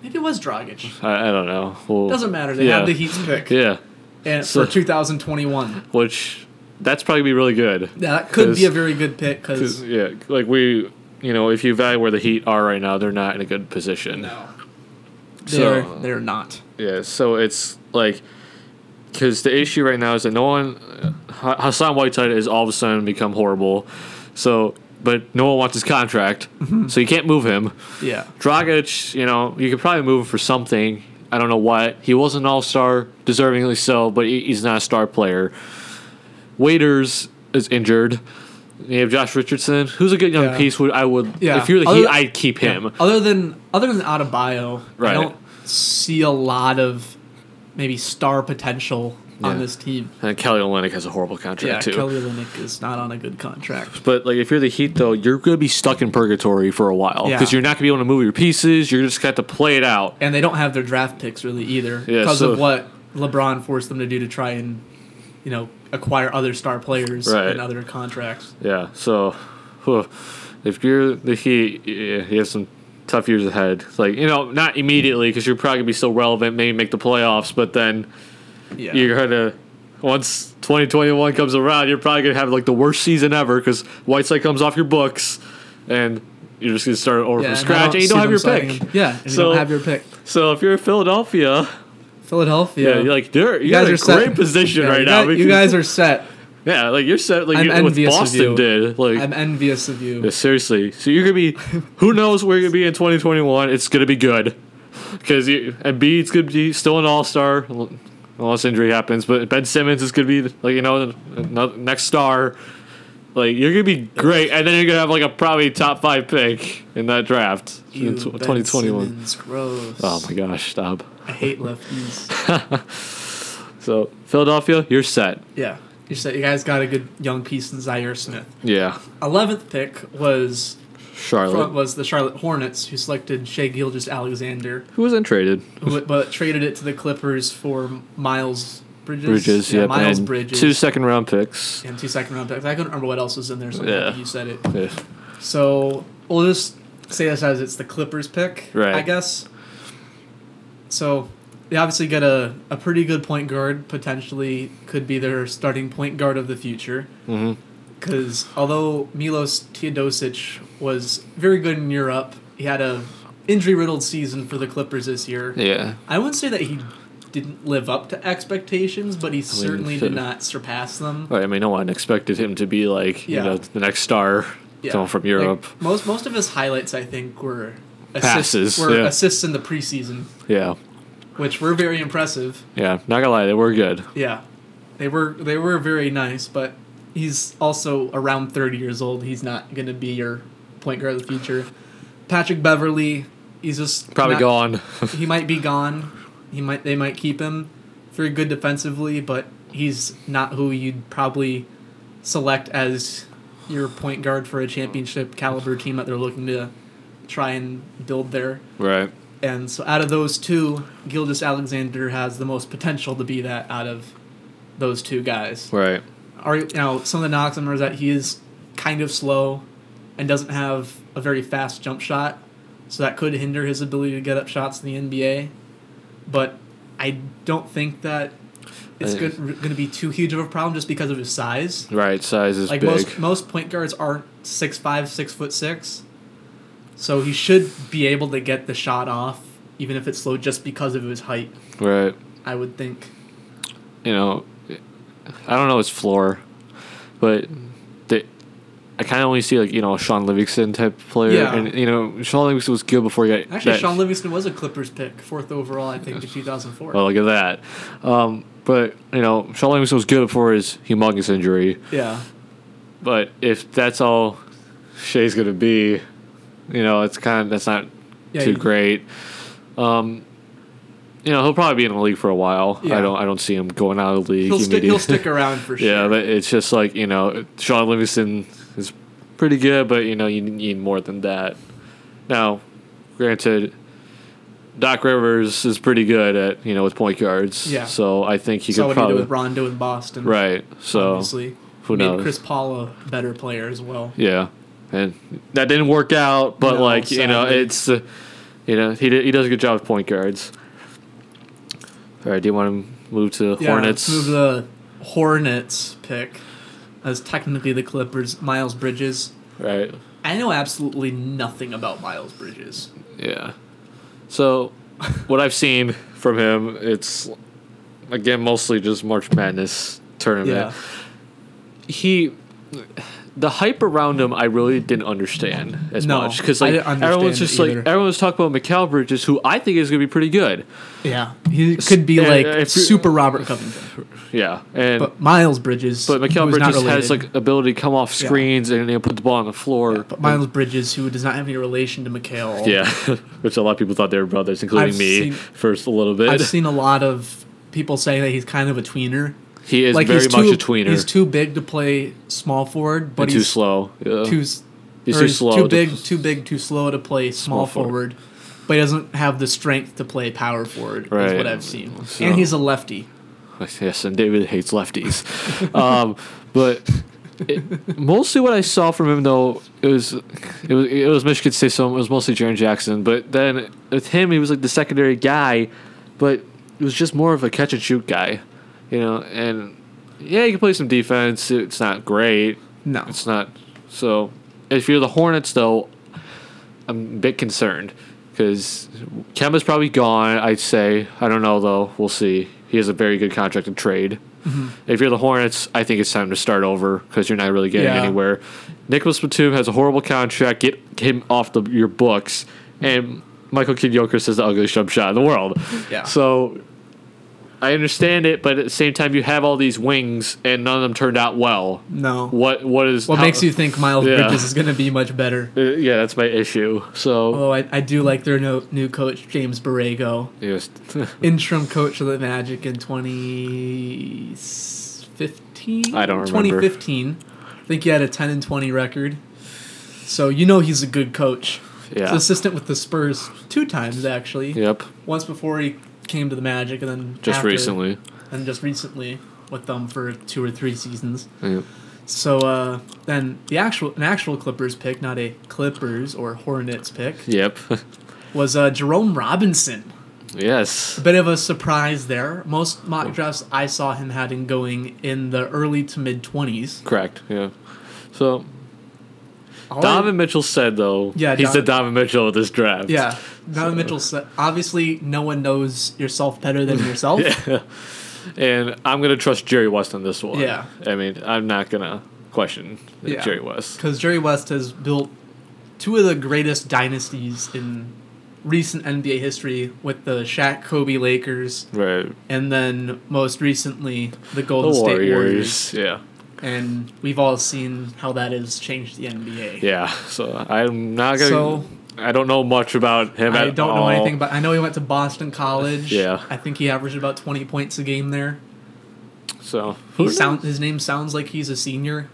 Speaker 1: maybe it was Dragic.
Speaker 2: I, I don't know. Well,
Speaker 1: Doesn't matter. They
Speaker 2: yeah.
Speaker 1: have the Heat's pick
Speaker 2: Yeah.
Speaker 1: and
Speaker 2: So-
Speaker 1: for 2021.
Speaker 2: Which that's probably be really good.
Speaker 1: That could be a very good pick because
Speaker 2: yeah, like we, you know, if you value where the Heat are right now, they're not in a good position.
Speaker 1: no,
Speaker 2: So-
Speaker 1: they're they're not.
Speaker 2: Yeah, so it's like because the issue right now is that no one Hassan Whiteside has all of a sudden become horrible. So, but no one wants his contract, mm-hmm. so you can't move him.
Speaker 1: Yeah,
Speaker 2: Dragic, you know, you could probably move him for something. I don't know what. He was an all star, deservingly so, but he- he's not a star player. Waiters is injured. You have Josh Richardson, who's a good young
Speaker 1: Yeah.
Speaker 2: piece. Would I would
Speaker 1: Yeah.
Speaker 2: if you're the
Speaker 1: Other-
Speaker 2: Heat, I'd keep him.
Speaker 1: Yeah. Other than other than Adebayo,
Speaker 2: Right.
Speaker 1: I don't see a lot of maybe star potential on this team.
Speaker 2: And Kelly Olynyk has a horrible
Speaker 1: Yeah,
Speaker 2: contract too.
Speaker 1: Kelly Olynyk is not on a good contract.
Speaker 2: But like, if you're the Heat, though, you're gonna be stuck in purgatory for a while
Speaker 1: Yeah.
Speaker 2: because you're not gonna be able to move your pieces. You're just have to play it out.
Speaker 1: And they don't have their draft picks really either
Speaker 2: Yeah,
Speaker 1: because
Speaker 2: so-
Speaker 1: of what LeBron forced them to do to try and, you know, acquire other star players
Speaker 2: Right.
Speaker 1: and other contracts.
Speaker 2: Yeah. So, whew, if you're the Heat, you have some tough years ahead. Like you know, not immediately because you're probably gonna be still relevant, maybe make the playoffs, but then
Speaker 1: Yeah.
Speaker 2: you're gonna. Once 2021 comes around, you're probably gonna have like the worst season ever because Whiteside comes off your books, and you're just gonna start over
Speaker 1: Yeah,
Speaker 2: from scratch, and you don't have your pick.
Speaker 1: Yeah, and you
Speaker 2: So-
Speaker 1: don't have your pick.
Speaker 2: So if you're Philadelphia,
Speaker 1: Philadelphia.
Speaker 2: yeah, you're like you're,
Speaker 1: You
Speaker 2: you're in a
Speaker 1: guys are
Speaker 2: great
Speaker 1: set.
Speaker 2: position
Speaker 1: Yeah,
Speaker 2: right
Speaker 1: you
Speaker 2: now.
Speaker 1: guys, you guys are set.
Speaker 2: yeah, like you're set, like you, what Boston
Speaker 1: you.
Speaker 2: did. Like
Speaker 1: I'm envious of you.
Speaker 2: Yeah, seriously. So you're gonna be, who knows where you're gonna be in 2021? It's gonna be good, because Embiid's gonna be still an All Star unless injury happens. But Ben Simmons is gonna be like you know another, next star. Like you're gonna be great, and then you're gonna have like a probably top five pick in that draft
Speaker 1: You,
Speaker 2: in 2021.
Speaker 1: Gross.
Speaker 2: Oh my gosh, stop.
Speaker 1: I hate lefties.
Speaker 2: So Philadelphia, you're set.
Speaker 1: yeah, you said you guys got a good young piece in Zhaire Smith.
Speaker 2: Yeah,
Speaker 1: Eleventh pick was
Speaker 2: Charlotte,
Speaker 1: was the Charlotte Hornets, who selected Shai Gilgeous-Alexander,
Speaker 2: who wasn't traded.
Speaker 1: but traded it to the Clippers for Miles Bridges.
Speaker 2: Bridges,
Speaker 1: yeah, Miles Bridges.
Speaker 2: two second round picks.
Speaker 1: and two second round picks. I couldn't remember what else was in there, so
Speaker 2: Yeah.
Speaker 1: you said it.
Speaker 2: Yeah.
Speaker 1: So we'll just say this as it's the Clippers pick,
Speaker 2: Right.
Speaker 1: I guess. So they obviously get a, a pretty good point guard, potentially could be their starting point guard of the future.
Speaker 2: Mm-hmm.
Speaker 1: Because although Milos Teodosic was very good in Europe, he had a injury riddled season for the Clippers this year.
Speaker 2: Yeah.
Speaker 1: I wouldn't say that he didn't live up to expectations, but he certainly did not surpass them.
Speaker 2: Right, I mean, no one expected him to be like
Speaker 1: Yeah.
Speaker 2: you know the next star coming from
Speaker 1: Like,
Speaker 2: Europe.
Speaker 1: most most of his highlights, I think, were
Speaker 2: Passes,
Speaker 1: were
Speaker 2: yeah.
Speaker 1: assists in the preseason,
Speaker 2: yeah,
Speaker 1: which were very impressive.
Speaker 2: yeah. Not gonna lie, they were good.
Speaker 1: Yeah, they were they were very nice, but he's also around thirty years old. He's not gonna be your point guard of the future. Patrick Beverley, he's just
Speaker 2: Probably
Speaker 1: not-
Speaker 2: gone.
Speaker 1: He might be gone. He might they might keep him. Very good defensively, but he's not who you'd probably select as your point guard for a championship caliber team that they're looking to try and build there.
Speaker 2: right.
Speaker 1: And so out of those two, Gilgeous-Alexander has the most potential to be that out of those two guys.
Speaker 2: Right.
Speaker 1: Are you know some of the knocks on him is that he is kind of slow and doesn't have a very fast jump shot, so that could hinder his ability to get up shots in the NBA. But I don't think that it's
Speaker 2: I
Speaker 1: going to be too huge of a problem just because of his size.
Speaker 2: Right, size is
Speaker 1: Like
Speaker 2: big.
Speaker 1: most most point guards aren't six five, six foot six, so he should be able to get the shot off, even if it's slow, just because of his height.
Speaker 2: right.
Speaker 1: I would think.
Speaker 2: You know, I don't know his floor, but I kind of only see like you know Shaun Livingston type player,
Speaker 1: Yeah.
Speaker 2: and you know Shaun Livingston was good before he got
Speaker 1: Actually,
Speaker 2: that-
Speaker 1: Shaun Livingston was a Clippers pick, fourth overall, I think, in two thousand four.
Speaker 2: Well, look at that. Um, but you know, Shaun Livingston was good before his humongous injury.
Speaker 1: yeah,
Speaker 2: But if that's all Shai's gonna be, you know, it's kind of that's not
Speaker 1: Yeah,
Speaker 2: too great. Um, you know, he'll probably be in the league for a while.
Speaker 1: Yeah.
Speaker 2: I don't I don't see him going out of the league.
Speaker 1: he'll stick.
Speaker 2: immediately.
Speaker 1: He'll stick around for sure.
Speaker 2: yeah, but it's just like you know, Shaun Livingston pretty good, but you know, you need more than that. Now, granted. Doc Rivers is pretty good at you know with point guards,
Speaker 1: Yeah.
Speaker 2: So I think he
Speaker 1: saw
Speaker 2: could
Speaker 1: what he
Speaker 2: probably
Speaker 1: did with Rondo in Boston.
Speaker 2: right. So
Speaker 1: obviously,
Speaker 2: who
Speaker 1: made
Speaker 2: knows?
Speaker 1: Chris Paul a better player as well.
Speaker 2: Yeah, and that didn't work out. But
Speaker 1: No,
Speaker 2: like you know, it's uh, you know he did, he does a good job with point guards. All right, do you want to move to
Speaker 1: Yeah,
Speaker 2: Hornets?
Speaker 1: move the Hornets pick as technically the Clippers. Miles Bridges.
Speaker 2: right.
Speaker 1: I know absolutely nothing about Miles Bridges.
Speaker 2: Yeah. So, what I've seen from him, it's again mostly just March Madness tournament.
Speaker 1: Yeah.
Speaker 2: He, the hype around him, I really didn't understand as
Speaker 1: No,
Speaker 2: much because
Speaker 1: I
Speaker 2: like
Speaker 1: didn't
Speaker 2: everyone's just like everyone's talking about Mikal Bridges, who I think is going to be pretty good.
Speaker 1: Yeah, he could be
Speaker 2: Yeah,
Speaker 1: like
Speaker 2: if
Speaker 1: super Robert Covington,
Speaker 2: Yeah, and
Speaker 1: but Miles Bridges.
Speaker 2: But Mikal Bridges has like ability to come off
Speaker 1: Yeah.
Speaker 2: screens and you know, put the ball on the floor.
Speaker 1: But Miles Bridges, who does not have any relation to Mikal.
Speaker 2: yeah, which a lot of people thought they were brothers, including
Speaker 1: I've
Speaker 2: me
Speaker 1: seen-
Speaker 2: first a little bit.
Speaker 1: I've seen a lot of people say that he's kind of a tweener.
Speaker 2: He is
Speaker 1: like
Speaker 2: very
Speaker 1: he's
Speaker 2: much
Speaker 1: too,
Speaker 2: a tweener.
Speaker 1: He's too big to play small forward, but
Speaker 2: and too slow. Yeah.
Speaker 1: too
Speaker 2: He's too slow
Speaker 1: too
Speaker 2: to-
Speaker 1: big, too big, too slow to play small,
Speaker 2: Small forward.
Speaker 1: forward. But he doesn't have the strength to play power forward. Is what I've seen,
Speaker 2: So-
Speaker 1: and he's a lefty.
Speaker 2: Yes, and David hates lefties. um, but it, mostly what I saw from him though it was it was it was Michigan State, so it was mostly Jaren Jackson. But then with him, he was like the secondary guy, but it was just more of a catch and shoot guy, you know. And yeah, you can play some defense. It's not great.
Speaker 1: No,
Speaker 2: It's not. So if you're the Hornets, though, I'm a bit concerned because Kemba's probably gone. I'd say. I don't know though. We'll see. He has a very good contract in trade. Mm-hmm. If you're the Hornets, I think it's time to start over because you're not really getting
Speaker 1: Yeah.
Speaker 2: anywhere. Nicolas Batum has a horrible contract. Get him off the, your books. And Michael Kidd-Gilchrist has the ugliest jump shot in the world.
Speaker 1: Yeah.
Speaker 2: So I understand it, but at the same time, you have all these wings, and none of them turned out well.
Speaker 1: no.
Speaker 2: What what is
Speaker 1: What
Speaker 2: how-
Speaker 1: makes you think Miles
Speaker 2: Yeah.
Speaker 1: Bridges is going to be much better?
Speaker 2: Uh, yeah, that's my issue. So
Speaker 1: Although I, I do like their no, new coach James Borrego,
Speaker 2: yes,
Speaker 1: interim coach of the Magic in 2015.
Speaker 2: I don't remember.
Speaker 1: 2015. I think he had a 10 and 20 record. So you know he's a good coach. He's
Speaker 2: yeah,
Speaker 1: assistant with the Spurs two times actually.
Speaker 2: yep.
Speaker 1: Once before he came to the Magic, and then
Speaker 2: Just
Speaker 1: after,
Speaker 2: recently.
Speaker 1: and just recently with them for two or three seasons.
Speaker 2: Yep.
Speaker 1: So uh, then the actual an actual Clippers pick, not a Clippers or Hornets pick,
Speaker 2: Yep.
Speaker 1: was uh, Jerome Robinson.
Speaker 2: yes.
Speaker 1: A bit of a surprise there. Most mock drafts I saw him having going in the early to mid twenties.
Speaker 2: Correct. Yeah. So Donovan Mitchell said though.
Speaker 1: Yeah,
Speaker 2: he's the
Speaker 1: Donovan-
Speaker 2: Donovan Mitchell of this draft.
Speaker 1: Yeah, Donovan Mitchell said. Obviously, no one knows yourself better than yourself.
Speaker 2: Yeah. And I'm gonna trust Jerry West on this one.
Speaker 1: Yeah.
Speaker 2: I mean, I'm not gonna question
Speaker 1: Yeah.
Speaker 2: Jerry West.
Speaker 1: because Jerry West has built two of the greatest dynasties in recent NBA history with the Shaq Kobe Lakers
Speaker 2: Right.
Speaker 1: and then most recently the Golden
Speaker 2: The
Speaker 1: State
Speaker 2: Warriors.
Speaker 1: Warriors.
Speaker 2: Yeah.
Speaker 1: And we've all seen how that has changed the NBA.
Speaker 2: Yeah. So I'm not gonna.
Speaker 1: So-
Speaker 2: I don't know much about him.
Speaker 1: I don't know anything but I know he went to Boston College.
Speaker 2: Yeah.
Speaker 1: I think he averaged about twenty points a game there.
Speaker 2: So
Speaker 1: He sound his name sounds like he's a senior.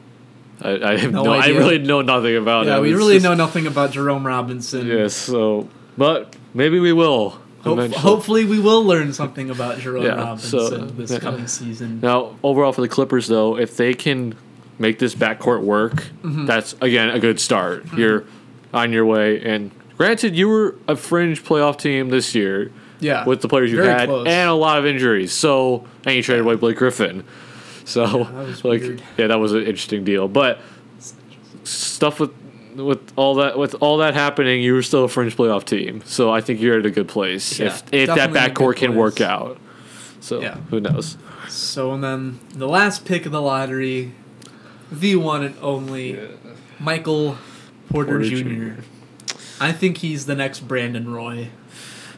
Speaker 2: I, I have
Speaker 1: No
Speaker 2: no, I really know nothing about him.
Speaker 1: yeah,
Speaker 2: him.
Speaker 1: we
Speaker 2: It's
Speaker 1: really
Speaker 2: just-
Speaker 1: know nothing about Jerome Robinson.
Speaker 2: Yes, so but maybe we will.
Speaker 1: Hope- hopefully, we will learn something about Jerome
Speaker 2: Yeah,
Speaker 1: Robinson
Speaker 2: so-
Speaker 1: this
Speaker 2: yeah.
Speaker 1: coming season.
Speaker 2: Now, overall for the Clippers, though, if they can make this backcourt work,
Speaker 1: Mm-hmm.
Speaker 2: that's again a good start. You're on your way. And granted, you were a fringe playoff team this year,
Speaker 1: Yeah.
Speaker 2: with the players you had
Speaker 1: close.
Speaker 2: and a lot of injuries. So and you traded away Blake Griffin. So
Speaker 1: that was
Speaker 2: like
Speaker 1: weird.
Speaker 2: yeah, that was an interesting deal. But stuff with with all that with all that happening, you were still a fringe playoff team. So I think you're at a good place
Speaker 1: Yeah,
Speaker 2: if if that backcourt can work out. So
Speaker 1: Yeah.
Speaker 2: who knows?
Speaker 1: So and then the last pick of the lottery, the one and only Michael Porter,
Speaker 2: Porter
Speaker 1: Jr.
Speaker 2: Jr..
Speaker 1: I think he's the next Brandon Roy.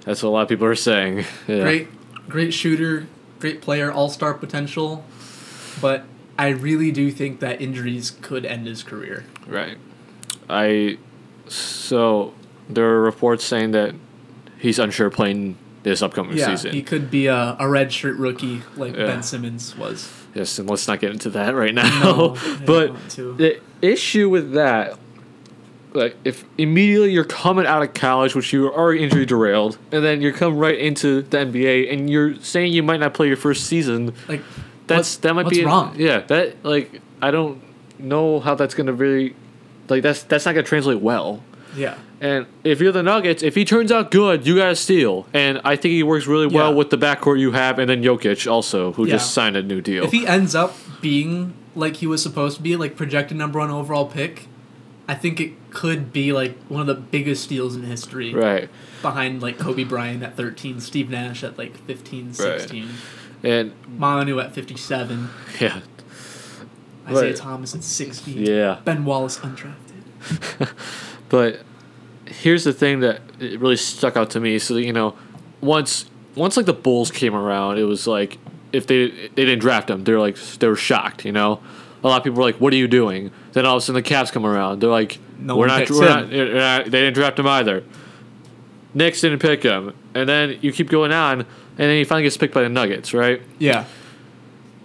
Speaker 2: That's what a lot of people are saying. Yeah.
Speaker 1: Great, great shooter, great player, all star potential, but I really do think that injuries could end his career.
Speaker 2: Right. I so there are reports saying that he's unsure playing this upcoming
Speaker 1: Yeah,
Speaker 2: season.
Speaker 1: he could be a, a red shirt rookie like
Speaker 2: Yeah.
Speaker 1: Ben Simmons was.
Speaker 2: yes, and let's not get into that right now.
Speaker 1: No,
Speaker 2: but the issue with that, like if immediately you're coming out of college, which you were already injury derailed, and then you come right into the NBA, and you're saying you might not play your first season,
Speaker 1: Like
Speaker 2: that's that might be
Speaker 1: wrong?
Speaker 2: Yeah, that like I don't know how that's gonna really, like that's that's not gonna translate well.
Speaker 1: Yeah,
Speaker 2: And if you're the Nuggets, if he turns out good, you got to steal. And I think he works really well with the backcourt you have, and then Jokic also, who
Speaker 1: Yeah.
Speaker 2: just signed a new deal.
Speaker 1: if he ends up being like he was supposed to be, like projected number one overall pick, I think it could be like one of the biggest steals in history.
Speaker 2: right.
Speaker 1: Behind like Kobe Bryant at 13, Steve Nash at like 15, 16,
Speaker 2: And
Speaker 1: Manu at 57,
Speaker 2: yeah,
Speaker 1: Isaiah
Speaker 2: Right.
Speaker 1: Thomas at 60,
Speaker 2: yeah.
Speaker 1: Ben Wallace undrafted.
Speaker 2: But here's the thing that it really stuck out to me. So you know, once once like the Bulls came around, it was like if they they didn't draft him, they're like they were shocked. You know, a lot of people were like, "What are you doing?" Then all of a sudden the Cavs come around, they're like,
Speaker 1: No
Speaker 2: "We're not, we're not, we're not." They didn't draft him either. Knicks didn't pick him, and then you keep going on, and then he finally gets picked by the Nuggets, right?
Speaker 1: Yeah,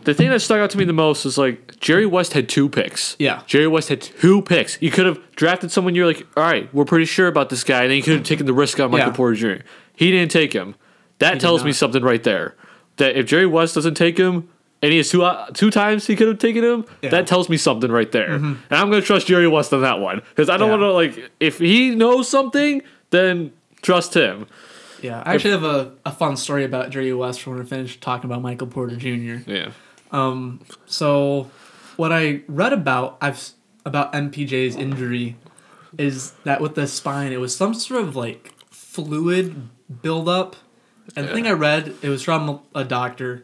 Speaker 2: The thing that stuck out to me the most is like Jerry West had two picks.
Speaker 1: Yeah.
Speaker 2: Jerry West had two picks. You could have drafted someone you're like, all right, we're pretty sure about this guy, and then you could have taken the risk on Michael
Speaker 1: Yeah.
Speaker 2: Porter Jr. He didn't take him. That
Speaker 1: did
Speaker 2: tells me something right there. That if Jerry West doesn't take him, and he has two uh, two times he could have taken him,
Speaker 1: Yeah.
Speaker 2: that tells me something right there. And I'm gonna trust Jerry West on that one because I don't
Speaker 1: Yeah.
Speaker 2: want to like if he knows something, then trust him.
Speaker 1: yeah. I actually have a, a fun story about Jerry West when we're finished talking about Michael Porter Jr.
Speaker 2: Yeah.
Speaker 1: Um, so what I read about I've about MPJ's injury is that with the spine it was some sort of like fluid buildup. And the thing I read it was from a doctor,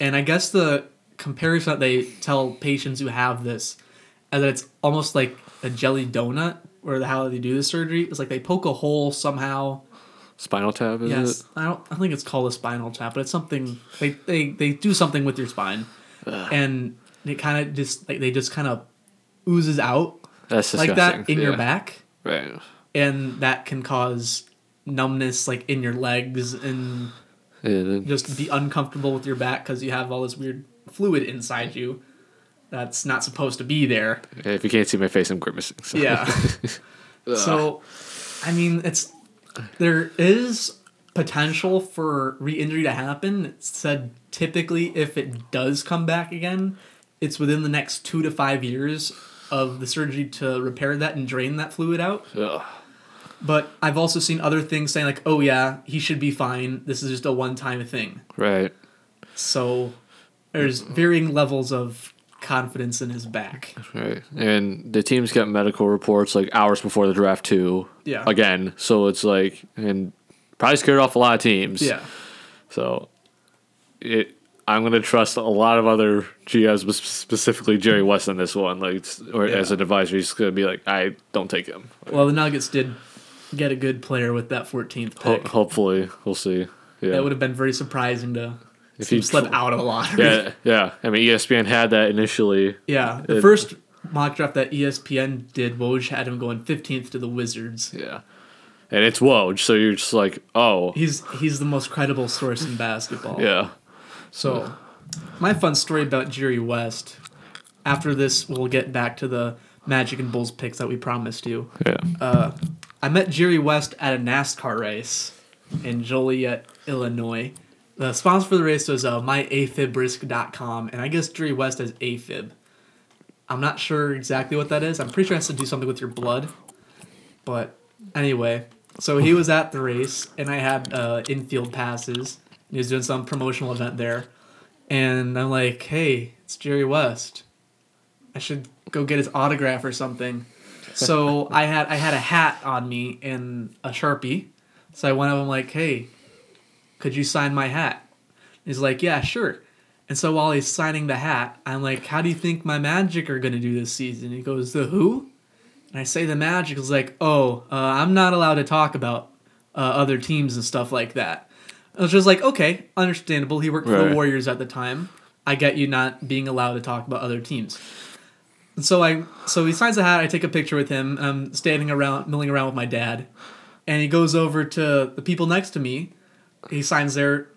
Speaker 1: and I guess the comparison that they tell patients who have this, and that it's almost like a jelly donut, or the how they do the surgery is like they poke a hole somehow.
Speaker 2: Spinal tap is
Speaker 1: Yes,
Speaker 2: it?
Speaker 1: I don't. I think it's called a spinal tap, but it's something they they they do something with your spine, and it kind of just like they just kind of oozes out
Speaker 2: That's
Speaker 1: like
Speaker 2: disgusting.
Speaker 1: that in your back,
Speaker 2: Right.
Speaker 1: and that can cause numbness like in your legs and
Speaker 2: Yeah,
Speaker 1: just be uncomfortable with your back because you have all this weird fluid inside you that's not supposed to be there.
Speaker 2: if you can't see my face, I'm grimacing. So.
Speaker 1: Yeah. so, I mean, it's there is potential for re-injury to happen. It said typically if it does come back again, it's within the next two to five years of the surgery to repair that and drain that fluid out.
Speaker 2: Ugh.
Speaker 1: But I've also seen other things saying like, "Oh yeah, he should be fine. This is just a one-time thing."
Speaker 2: Right.
Speaker 1: So there's varying levels of confidence in his back.
Speaker 2: Right. And the teams got medical reports like hours before the draft too.
Speaker 1: Yeah.
Speaker 2: Again. So it's like and probably scared off a lot of teams.
Speaker 1: Yeah.
Speaker 2: So it I'm gonna trust a lot of other GMs, specifically Jerry West on this one. Like, or
Speaker 1: Yeah.
Speaker 2: as an advisor, he's gonna be like, I don't take him.
Speaker 1: Well, the Nuggets did get a good player with that 14th
Speaker 2: Ho-
Speaker 1: pick.
Speaker 2: hopefully, we'll see. Yeah.
Speaker 1: That would have been very surprising to
Speaker 2: If
Speaker 1: him slip out of the lottery.
Speaker 2: yeah, yeah. I mean, ESPN had that initially.
Speaker 1: Yeah, the
Speaker 2: It-
Speaker 1: first mock draft that ESPN did, Woj had him going 15th to the Wizards.
Speaker 2: Yeah. And it's Woj, so you're just like, oh,
Speaker 1: He's he's the most credible source in basketball.
Speaker 2: yeah.
Speaker 1: So, my fun story about Jerry West. After this, we'll get back to the Magic and Bulls picks that we promised you.
Speaker 2: Yeah.
Speaker 1: Uh, I met Jerry West at a NASCAR race in Joliet, Illinois. The sponsor for the race was uh, myafibrisk.com, and I guess Jerry West has AFib. I'm not sure exactly what that is. I'm pretty sure it has to do something with your blood. But anyway, So he was at the race, and I had uh, infield passes. And he was doing some promotional event there, and I'm like, "Hey, it's Jerry West. I should go get his autograph or something." So I had I had a hat on me and a sharpie. So I went up and I'm like, "Hey, could you sign my hat?" He's like, "Yeah, sure." And so while he's signing the hat, I'm like, "How do you think my Magic are gonna do this season?" He goes, "The who?" And I say the Magic is like, "Oh, uh, I'm not allowed to talk about uh, other teams and stuff like that." I was just like, "Okay, understandable." He worked for
Speaker 2: Right.
Speaker 1: the Warriors at the time. I get you not being allowed to talk about other teams. And so I, so he signs the hat. I take a picture with him. I'm standing around, milling around with my dad, and he goes over to the people next to me. He signs their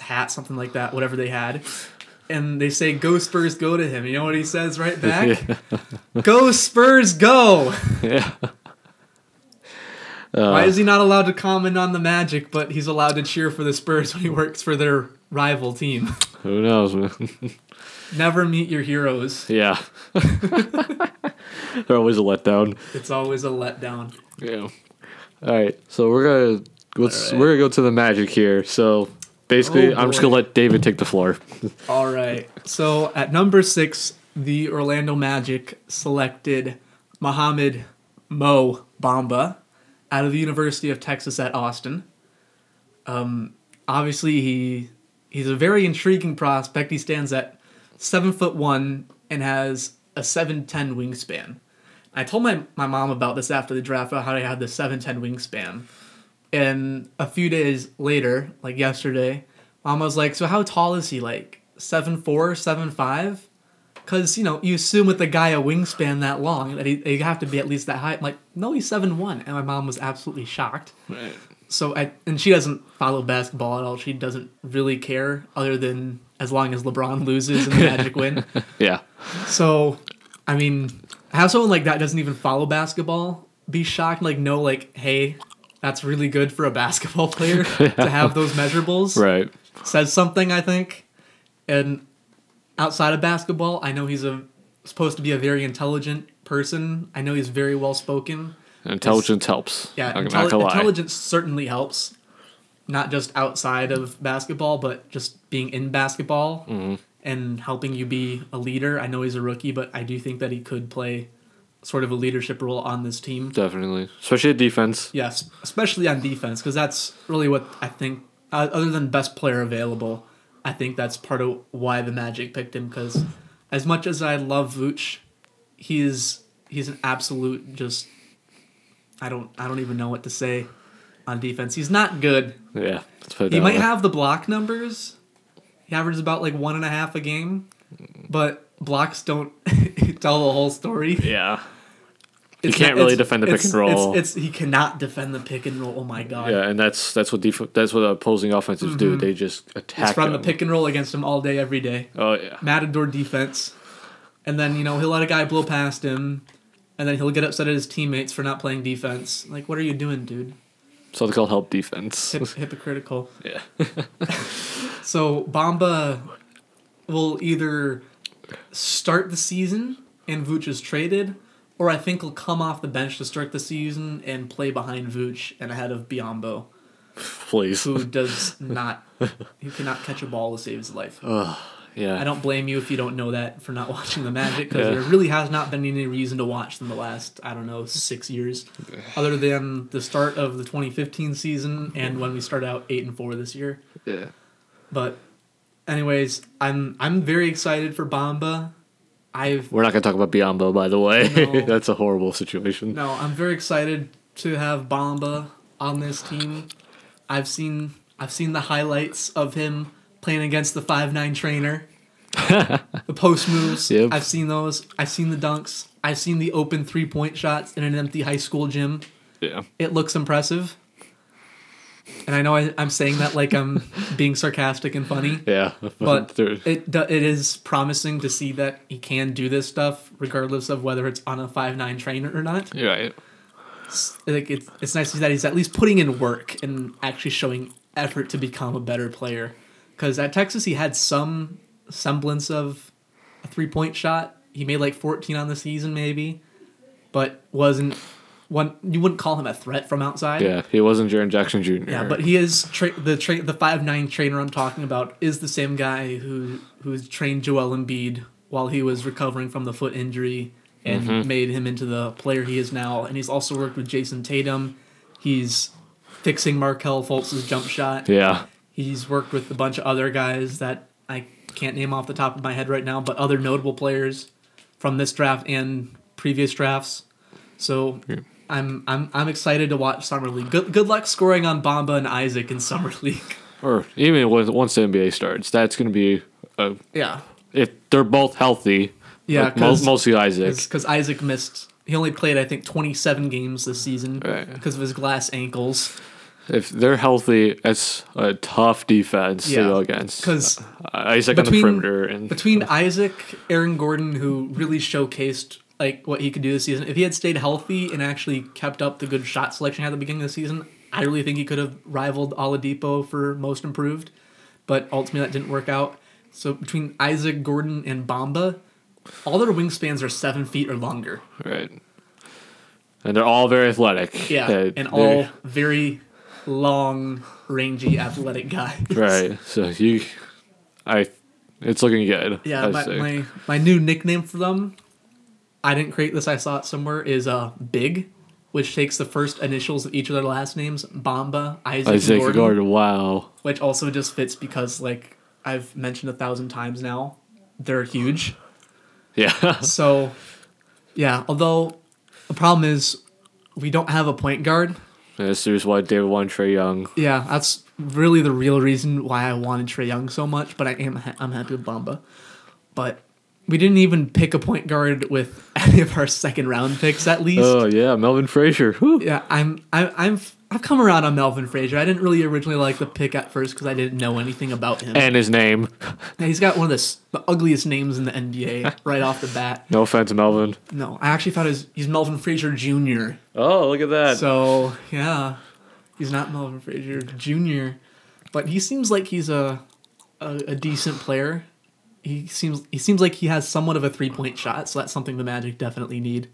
Speaker 1: hat, something like that, whatever they had, and they say, "Go Spurs, go" to him. You know what he says right back? "Go Spurs, go."
Speaker 2: yeah.
Speaker 1: Why is he not allowed to comment on the Magic, but he's allowed to cheer for the Spurs when he works for their rival team?
Speaker 2: Who knows, man?
Speaker 1: Never meet your heroes.
Speaker 2: yeah. They're always a letdown.
Speaker 1: It's always a letdown.
Speaker 2: Yeah. All right. So we're gonna let's
Speaker 1: right.
Speaker 2: we're gonna go to the magic here. So basically,
Speaker 1: Oh,
Speaker 2: I'm just gonna let David take the floor.
Speaker 1: All right. So at number six, the Orlando Magic selected Mohamed Mo Bamba out of the University of Texas at Austin. Um, obviously, he he's a very intriguing prospect. He stands at seven foot one and has a seven ten wingspan. I told my, my mom about this after the draft about how I had the seven ten wingspan. And a few days later, like yesterday, mom was like, So how tall is he? Like seven four, seven five? Because, you know, you assume with a guy a wingspan that long that he, they have to be at least that high. I'm like, no, he's seven one. And my mom was absolutely shocked. Right. So I and she doesn't follow basketball at all. She doesn't really care other than as long as LeBron loses and the Magic win.
Speaker 2: Yeah.
Speaker 1: So, I mean, have someone like that doesn't even follow basketball be shocked? Like, no, like, hey, that's really good for a basketball player to have those measurables.
Speaker 2: Right.
Speaker 1: Says something, I think. And outside of basketball, I know he's a supposed to be a very intelligent person. I know he's very well spoken.
Speaker 2: Intelligence helps.
Speaker 1: Yeah, intelli-
Speaker 2: not gonna lie.
Speaker 1: intelligence certainly helps. Not just outside of basketball, but just being in basketball
Speaker 2: Mm-hmm.
Speaker 1: and helping you be a leader. I know he's a rookie, but I do think that he could play sort of a leadership role on this team.
Speaker 2: Definitely, especially at defense.
Speaker 1: Yes, especially on defense, because that's really what I think. Uh, other than best player available, I think that's part of why the Magic picked him. Because as much as I love Vooch, he's he's an absolute just. I don't I don't even know what to say on defense. He's not good.
Speaker 2: Yeah. Let's put it
Speaker 1: He might
Speaker 2: way.
Speaker 1: have the block numbers. He averages about like one and a half a game, but blocks don't tell the whole story.
Speaker 2: Yeah.
Speaker 1: It's
Speaker 2: can't
Speaker 1: not-
Speaker 2: really defend the pick and roll.
Speaker 1: It's, it's he cannot defend the pick and roll. Oh my god!
Speaker 2: Yeah, and that's that's what def- that's what opposing offenses do. Mm-hmm. They just attack.
Speaker 1: It's run the pick and roll against him all day, every day.
Speaker 2: Oh yeah.
Speaker 1: Matador defense, and then you know he'll let a guy blow past him, and then he'll get upset at his teammates for not playing defense. Like, what are you doing, dude?
Speaker 2: So they call help defense.
Speaker 1: Hip- hypocritical.
Speaker 2: yeah.
Speaker 1: So Bamba will either start the season and Vooch is traded, or I think he'll come off the bench to start the season and play behind Vooch and ahead of Biyombo,
Speaker 2: Please.
Speaker 1: who does not, who cannot catch a ball to save his life.
Speaker 2: Yeah.
Speaker 1: I don't blame you if you don't know that for not watching the Magic because
Speaker 2: Yeah.
Speaker 1: there really has not been any reason to watch them the last I don't know six years, other than the start of the 2015 season and when we start out eight and four this year.
Speaker 2: Yeah.
Speaker 1: But, anyways, I'm I'm very excited for Bamba. I've
Speaker 2: We're not gonna talk about Biyombo, by the way.
Speaker 1: No.
Speaker 2: that's a horrible situation.
Speaker 1: no, I'm very excited to have Bamba on this team. I've seen I've seen the highlights of him playing against the five nine trainer. the post moves.
Speaker 2: Yep.
Speaker 1: I've seen those. I've seen the dunks. I've seen the open three point shots in an empty high school gym.
Speaker 2: Yeah.
Speaker 1: It looks impressive. And I know I, I'm saying that like I'm being sarcastic and funny.
Speaker 2: Yeah.
Speaker 1: but it it is promising to see that he can do this stuff regardless of whether it's on a five nine trainer or not.
Speaker 2: you're right.
Speaker 1: It's, like it's it's nice to see that he's at least putting in work and actually showing effort to become a better player. Because at Texas he had some semblance of a three point shot. He made like fourteen on the season maybe, but wasn't one you wouldn't call him a threat from outside.
Speaker 2: Yeah, he wasn't Jaren Jackson Jr.
Speaker 1: Yeah, but he is tra- the tra- the five nine trainer I'm talking about is the same guy who who's trained Joel Embiid while he was recovering from the foot injury and
Speaker 2: Mm-hmm.
Speaker 1: made him into the player he is now. And he's also worked with Jayson Tatum. He's fixing Markelle Fultz's jump shot.
Speaker 2: yeah,
Speaker 1: He's worked with a bunch of other guys that I can't name off the top of my head right now, but other notable players from this draft and previous drafts. So I'm I'm I'm excited to watch summer league. Good good luck scoring on Bamba and Isaac in summer league.
Speaker 2: or even once the NBA starts, that's going to be uh,
Speaker 1: Yeah,
Speaker 2: if they're both healthy.
Speaker 1: Yeah,
Speaker 2: like, mo-
Speaker 1: 'cause-
Speaker 2: mostly Isaac.
Speaker 1: because Isaac missed. He only played I think 27 games this season
Speaker 2: Right.
Speaker 1: because of his glass ankles.
Speaker 2: If they're healthy, it's a tough defense
Speaker 1: Yeah,
Speaker 2: to go against.
Speaker 1: 'cause
Speaker 2: Uh, Isaac on the
Speaker 1: between-
Speaker 2: perimeter and
Speaker 1: Between Isaac, Aaron Gordon, who really showcased like what he could do this season, if he had stayed healthy and actually kept up the good shot selection at the beginning of the season, I really think he could have rivaled Oladipo for most improved. But ultimately, that didn't work out. So between Isaac, Gordon, and Bamba, all their wingspans are seven feet or longer.
Speaker 2: right, and they're all very athletic.
Speaker 1: Yeah,
Speaker 2: They-
Speaker 1: and all very long, rangy, athletic guys.
Speaker 2: right. So you, I, it's looking good.
Speaker 1: Yeah, my, my my new nickname for them, I didn't create this. I saw it somewhere. Is uh Big, which takes the first initials of each of their last names, Bamba, Isaac,
Speaker 2: Isaac
Speaker 1: Gordon,
Speaker 2: Gordon. Wow.
Speaker 1: which also just fits because like I've mentioned a thousand times now, they're huge.
Speaker 2: Yeah.
Speaker 1: So, yeah. Although the problem is we don't have a point guard.
Speaker 2: This is why David won Trae Young.
Speaker 1: Yeah, that's really the real reason why I wanted Trae Young so much. But I am ha- I'm happy with Bamba. But we didn't even pick a point guard with any of our second round picks at least.
Speaker 2: Oh yeah, Melvin Frazier. Whew.
Speaker 1: yeah, I'm I, I'm I've come around on Melvin Frazier. I didn't really originally like the pick at first because I didn't know anything about him.
Speaker 2: And his name.
Speaker 1: Yeah, he's got one of the, the ugliest names in the NBA right off the bat.
Speaker 2: No offense, Melvin.
Speaker 1: No, I actually thought his, he's Melvin Frazier Jr.
Speaker 2: Oh, look at that.
Speaker 1: So yeah, he's not Melvin Frazier Jr., but he seems like he's a, a a decent player. He seems he seems like he has somewhat of a three point shot, so that's something the Magic definitely need,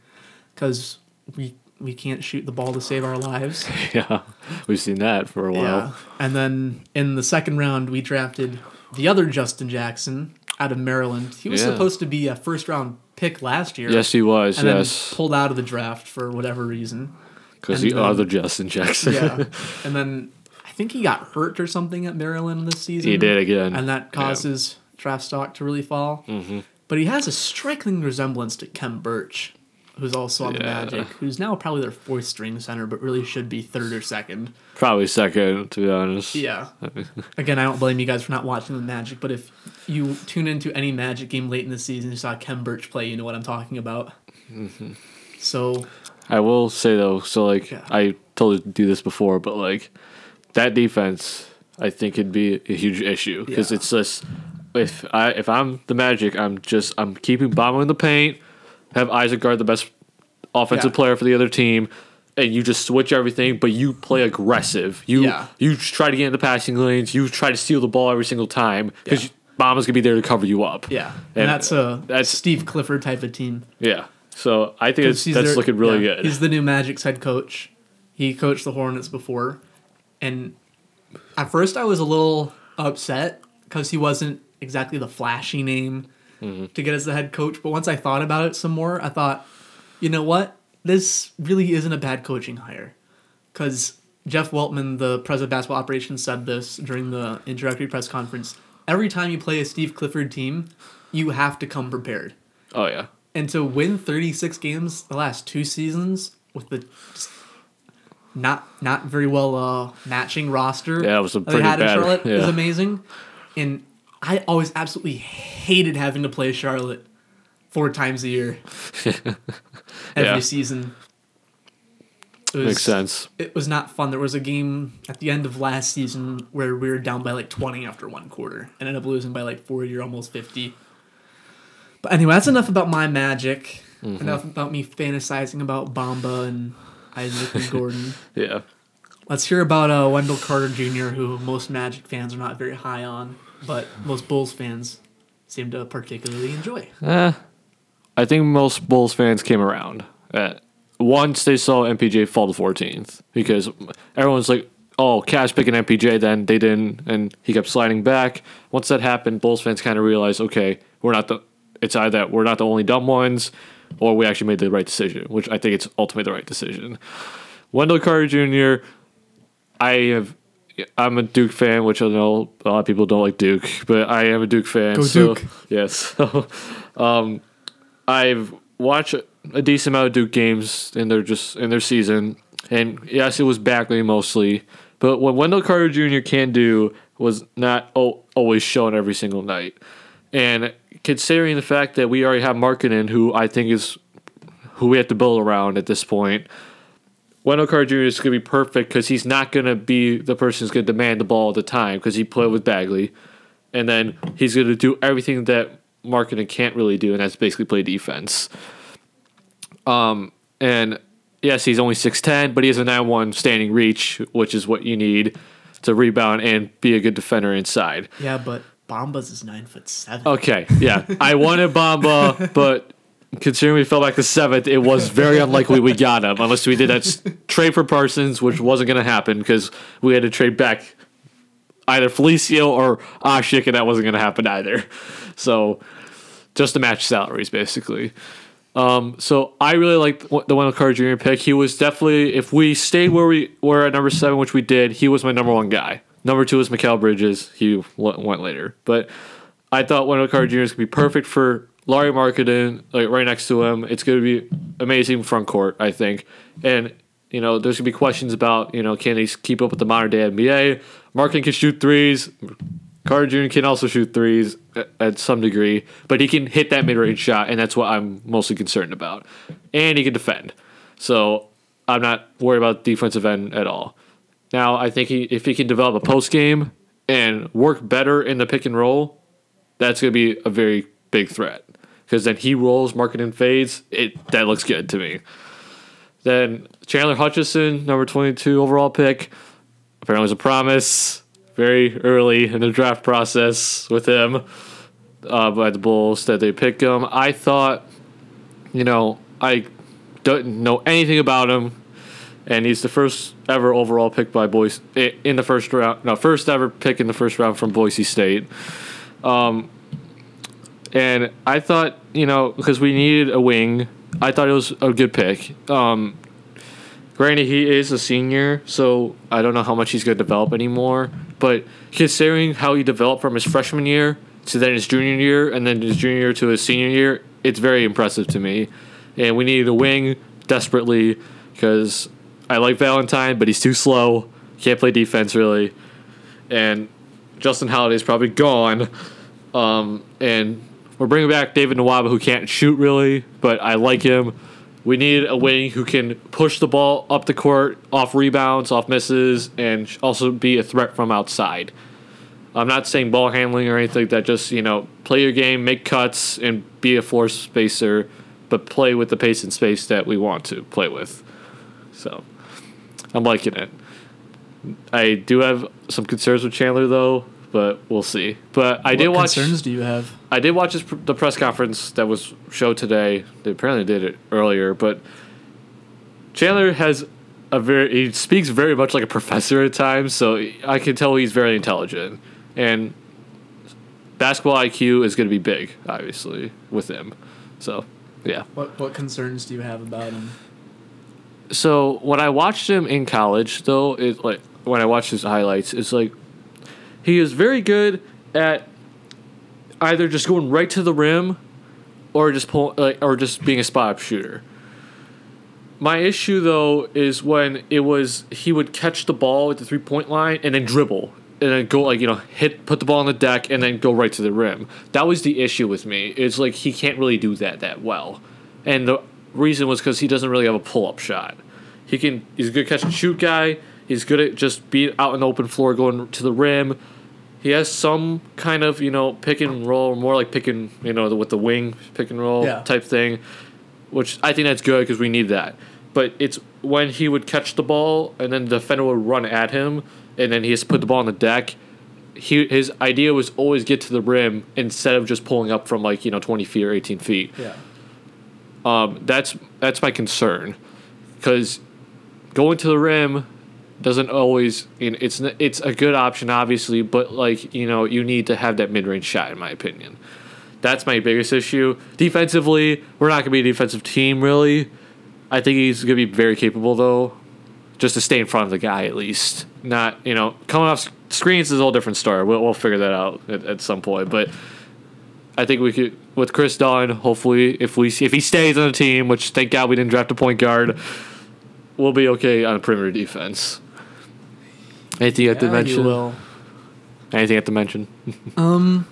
Speaker 1: because we we can't shoot the ball to save our lives.
Speaker 2: yeah, we've seen that for a while.
Speaker 1: Yeah, and then in the second round we drafted the other Justin Jackson out of Maryland. He was
Speaker 2: Yeah.
Speaker 1: supposed to be a first round pick last year.
Speaker 2: Yes, he was.
Speaker 1: And
Speaker 2: yes,
Speaker 1: then pulled out of the draft for whatever reason.
Speaker 2: because the other Justin Jackson.
Speaker 1: Yeah. and then I think he got hurt or something at Maryland this season.
Speaker 2: he did again.
Speaker 1: And that causes his draft stock to really fall. Mm-hmm. But he has a striking resemblance to Khem Birch, who's also on the Magic, who's now probably their fourth string center, but really should be third or second.
Speaker 2: Probably second, to be honest.
Speaker 1: Yeah. Again, I don't blame you guys for not watching the Magic, but if you tune into any Magic game late in the season, you saw Khem Birch play, you know what I'm talking about.
Speaker 2: Mm-hmm.
Speaker 1: So
Speaker 2: I will say though, so like
Speaker 1: Yeah.
Speaker 2: I told you to do this before, but like that defense, I think it'd be a huge issue because
Speaker 1: Yeah.
Speaker 2: it's just if I if I'm the Magic, I'm just I'm keeping Bamba in the paint, have Isaac guard the best offensive
Speaker 1: Yeah.
Speaker 2: player for the other team. And you just switch everything, but you play aggressive. You
Speaker 1: Yeah.
Speaker 2: you try to get in the passing lanes. You try to steal the ball every single time because
Speaker 1: Yeah.
Speaker 2: Bamba's gonna be there to cover you up.
Speaker 1: yeah,
Speaker 2: And
Speaker 1: and, that's a
Speaker 2: that's-
Speaker 1: Steve Clifford type of team.
Speaker 2: yeah. So I think that's
Speaker 1: their-
Speaker 2: looking really
Speaker 1: yeah,
Speaker 2: good.
Speaker 1: He's the new Magic's head coach. He coached the Hornets before, and at first I was a little upset because he wasn't exactly the flashy name
Speaker 2: Mm-hmm.
Speaker 1: to get as the head coach. But once I thought about it some more, I thought, you know what? This really isn't a bad coaching hire, because Jeff Weltman, the president of basketball operations, said this during the introductory press conference. Every time you play a Steve Clifford team, you have to come prepared
Speaker 2: oh yeah.
Speaker 1: and to win 36 games the last two seasons with the not not very well uh, matching roster
Speaker 2: Yeah, it was a
Speaker 1: that they
Speaker 2: pretty
Speaker 1: had in
Speaker 2: bad-
Speaker 1: Charlotte
Speaker 2: yeah.
Speaker 1: is amazing. And I always absolutely hated having to play Charlotte four times a year, every
Speaker 2: Yeah.
Speaker 1: season. It was,
Speaker 2: Makes sense.
Speaker 1: It was not fun. There was a game at the end of last season where we were down by like 20 after one quarter and ended up losing by like 40 or almost 50. But anyway, that's enough about my magic.
Speaker 2: Mm-hmm.
Speaker 1: Enough about me fantasizing about Bamba and Isaac and Gordon.
Speaker 2: Yeah.
Speaker 1: Let's hear about uh, Wendell Carter Jr., who most Magic fans are not very high on, but most Bulls fans seem to particularly enjoy.
Speaker 2: Eh, I think most Bulls fans came around. Uh, once they saw MPJ fall to 14th because everyone's like, oh, Cash picking MPJ, then they didn't, and he kept sliding back. Once that happened, Bulls fans kind of realized, okay, we're not the, it's either that we're not the only dumb ones, or we actually made the right decision, which I think it's ultimately the right decision. Wendell Carter Jr., I have, I'm a Duke fan, which I know a lot of people don't like Duke, but I am a Duke fan.
Speaker 1: Go
Speaker 2: so,
Speaker 1: Duke.
Speaker 2: Yes. So, um, I've watched a decent amount of Duke games in their just in their season, and yes, it was Bagley mostly. But what Wendell Carter Jr. can do was not oh, always shown every single night. And considering the fact that we already have Markkanen, who I think is who we have to build around at this point, Wendell Carter Jr. is going to be perfect because he's not going to be the person who's going to demand the ball all the time because he played with Bagley. And then he's going to do everything that Markkanen can't really do, and that's basically play defense. Um, and yes, he's only 6'10, but he has a 9 1 standing reach, which is what you need to rebound and be a good defender inside.
Speaker 1: Yeah, but Bamba's is nine foot seven.
Speaker 2: Okay, yeah. I wanted Bamba, but considering we fell back to seventh, it was very unlikely we got him unless we did that trade for Parsons, which wasn't going to happen because we had to trade back either Felicio or Asik, and that wasn't going to happen either. So just to match salaries, basically. Um, so I really liked the Wendell Carter Jr. pick. He was definitely, if we stayed where we were at number seven, which we did, he was my number one guy. Number two was Mikal Bridges. He went later, but I thought Wendell Carter Jr. is gonna be perfect for Lauri Markkanen, like right next to him. It's gonna be amazing front court, I think. And you know, there's gonna be questions about you know can he keep up with the modern day NBA? Marketing can shoot threes. Carter Jr. can also shoot threes at, at some degree, but he can hit that mid range shot, and that's what I'm mostly concerned about. And he can defend, so I'm not worried about defensive end at all. Now, I think he, if he can develop a post game and work better in the pick and roll, that's going to be a very big threat. Because then he rolls, Markkanen fades. It that looks good to me. Then Chandler Hutchison, number 22 overall pick, apparently was a promise very early in the draft process with him uh, by the Bulls that they pick him. I thought, you know, I don't know anything about him, and he's the first ever overall pick by Boise in the first round. No, first ever pick in the first round from Boise State. Um, and I thought, you know, because we needed a wing, I thought it was a good pick. Um, granted, he is a senior, so I don't know how much he's going to develop anymore. But considering how he developed from his freshman year to then his junior year, and then his junior year to his senior year, it's very impressive to me. And we needed a wing desperately because I like Valentine, but he's too slow. Can't play defense really. And Justin Holiday's probably gone. Um, and we're bringing back David Nwaba, who can't shoot really, but I like him. We need a wing who can push the ball up the court, off rebounds, off misses, and also be a threat from outside. I'm not saying ball handling or anything that. Just you know, play your game, make cuts, and be a floor spacer, but play with the pace and space that we want to play with. So, I'm liking it. I do have some concerns with Chandler though, but we'll see. But I did
Speaker 1: what
Speaker 2: watch.
Speaker 1: concerns do you have?
Speaker 2: I did watch his, the press conference that was showed today. They apparently did it earlier, but Chandler has a very he speaks very much like a professor at times, so I can tell he's very intelligent and basketball IQ is going to be big, obviously, with him. So, yeah.
Speaker 1: What what concerns do you have about him?
Speaker 2: So when I watched him in college, though, it like when I watched his highlights, it's like he is very good at either just going right to the rim, or just pull like or just being a spot up shooter. My issue though is when it was he would catch the ball at the three point line and then dribble and then go like you know hit put the ball on the deck and then go right to the rim. That was the issue with me. It's like he can't really do that that well, and the reason was because he doesn't really have a pull up shot. He can he's a good catch and shoot guy. He's good at just being out on the open floor going to the rim. He has some kind of you know pick and roll, more like pick and you know with the wing pick and roll
Speaker 1: Yeah.
Speaker 2: type thing, which I think that's good because we need that. But it's when he would catch the ball and then the defender would run at him, and then he has to put the ball on the deck. He his idea was always get to the rim instead of just pulling up from like you know twenty feet or eighteen feet.
Speaker 1: Yeah.
Speaker 2: Um, that's that's my concern, because going to the rim doesn't always. It's it's a good option, obviously, but like you know, you need to have that mid range shot, in my opinion. That's my biggest issue. Defensively, we're not going to be a defensive team, really. I think he's going to be very capable, though, just to stay in front of the guy at least. Not, you know, coming off screens is a whole different story. We'll, we'll figure that out at, at some point. But I think we could, with Kris Dunn, hopefully, if we if he stays on the team, which thank God we didn't draft a point guard, we'll be okay on perimeter defense. Anything you have to
Speaker 1: Yeah, you
Speaker 2: mention?
Speaker 1: will.
Speaker 2: Anything you have to mention?
Speaker 1: Um,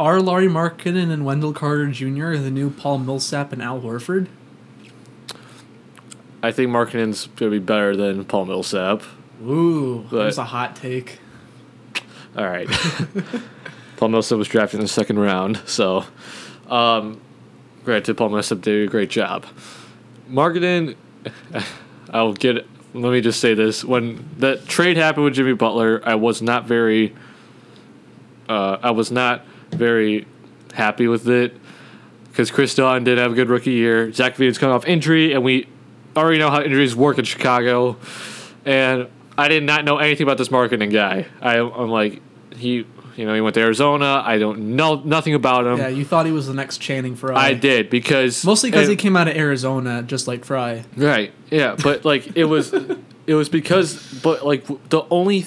Speaker 1: are Lauri Markkanen and Wendell Carter Jr. the new Paul Millsap and Al Horford?
Speaker 2: I think Markkanen's going to be better than Paul Millsap.
Speaker 1: Ooh,
Speaker 2: But-
Speaker 1: there's a hot take.
Speaker 2: All right. Paul Millsap was drafted in the second round, so um, granted, Paul Millsap did a great job. Marketing, I'll get. Let me just say this: when that trade happened with Jimmy Butler, I was not very. Uh, I was not very happy with it because Kris Dunn did have a good rookie year. Zach LaVine's coming off injury, and we already know how injuries work in Chicago. And I did not know anything about this Markkanen guy. I, I'm like, he, you know, he went to Arizona. I don't know nothing about him.
Speaker 1: Yeah, you thought he was the next Channing Frye.
Speaker 2: I did because
Speaker 1: Mostly because he came out of Arizona, just like Frye.
Speaker 2: Right. Yeah, but like it was, it was because, but like the only,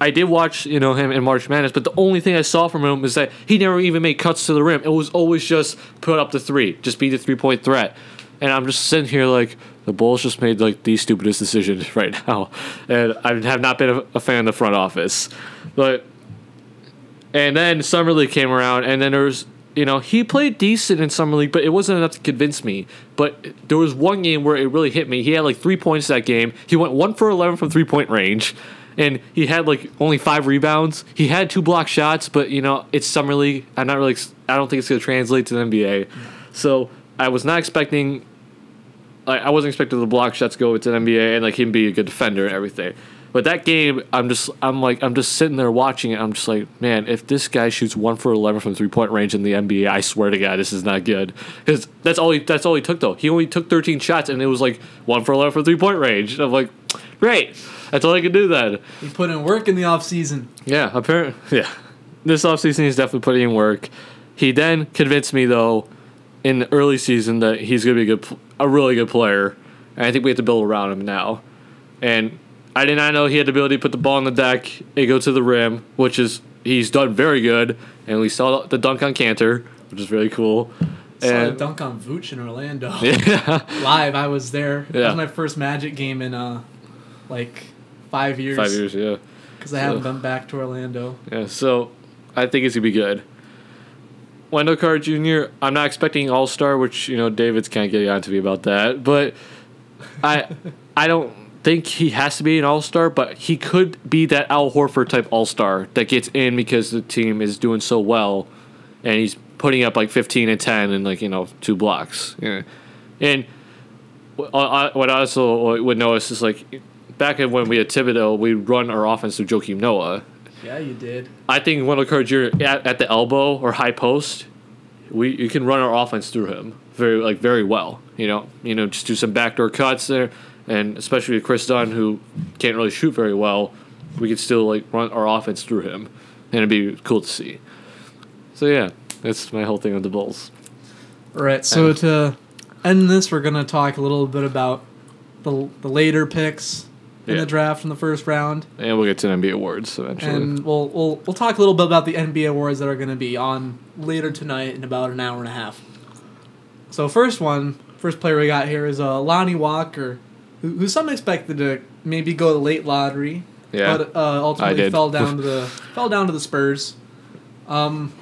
Speaker 2: I did watch you know him in March Madness, but the only thing I saw from him is that he never even made cuts to the rim. It was always just put up the three, just be the three point threat. And I'm just sitting here like the Bulls just made like the stupidest decisions right now, and I have not been a, a fan of the front office, but. And then Summer League came around, and then there was, you know, he played decent in Summer League, but it wasn't enough to convince me. But there was one game where it really hit me. He had like three points that game. He went one for 11 from three point range, and he had like only five rebounds. He had two block shots, but, you know, it's Summer League. I'm not really, I don't think it's going to translate to the NBA. So I was not expecting, I wasn't expecting the block shots to go to the NBA and like him be a good defender and everything. But that game, I'm just, I'm like, I'm just sitting there watching it. I'm just like, man, if this guy shoots one for eleven from three point range in the NBA, I swear to God, this is not good. Because that's all he, that's all he took though. He only took 13 shots, and it was like one for eleven from three point range. And I'm like, great, that's all I can do then.
Speaker 1: He put in work in the offseason.
Speaker 2: Yeah, apparently, yeah. This offseason, he's definitely putting in work. He then convinced me, though, in the early season that he's going to be a good, a really good player. And I think we have to build around him now. And I did not know he had the ability to put the ball on the deck and go to the rim, which is he's done very good. And we saw the dunk on Kanter, which is very cool.
Speaker 1: Saw a dunk on Vooch in Orlando.
Speaker 2: yeah,
Speaker 1: Live, I was there. That
Speaker 2: Yeah.
Speaker 1: was my first Magic game in uh, like five years.
Speaker 2: five years, yeah.
Speaker 1: Because I haven't
Speaker 2: So-
Speaker 1: been back to Orlando.
Speaker 2: Yeah, so I think it's gonna be good. Wendell Carter Jr. I'm not expecting All Star, which you know David's kind of getting on to me about that, but I I don't think he has to be an All Star, but he could be that Al Horford type All Star that gets in because the team is doing so well, and he's putting up like 15 and 10 and like you know two blocks. Yeah. And what I also would notice is like back in when we had Thibodeau, we run our offense through Joakim Noah.
Speaker 1: Yeah, you did.
Speaker 2: I think Wendell Carter Jr. At, at the elbow or high post, we you can run our offense through him very like very well. You know, you know, just do some backdoor cuts there, and especially with Kris Dunn, who can't really shoot very well, we could still like run our offense through him, and it'd be cool to see. So yeah, that's my whole thing on the Bulls.
Speaker 1: All right, so to end this, we're gonna talk a little bit about the the later picks in
Speaker 2: Yeah.
Speaker 1: the draft in the first round,
Speaker 2: And we'll get to the NBA awards eventually.
Speaker 1: and we'll we'll we'll talk a little bit about the NBA awards that are gonna be on later tonight in about an hour and a half. So first one, first player we got here is uh, Lonnie Walker, who, who some expected to maybe go the late lottery,
Speaker 2: Yeah,
Speaker 1: but uh, ultimately fell down to the fell down to the Spurs. Um,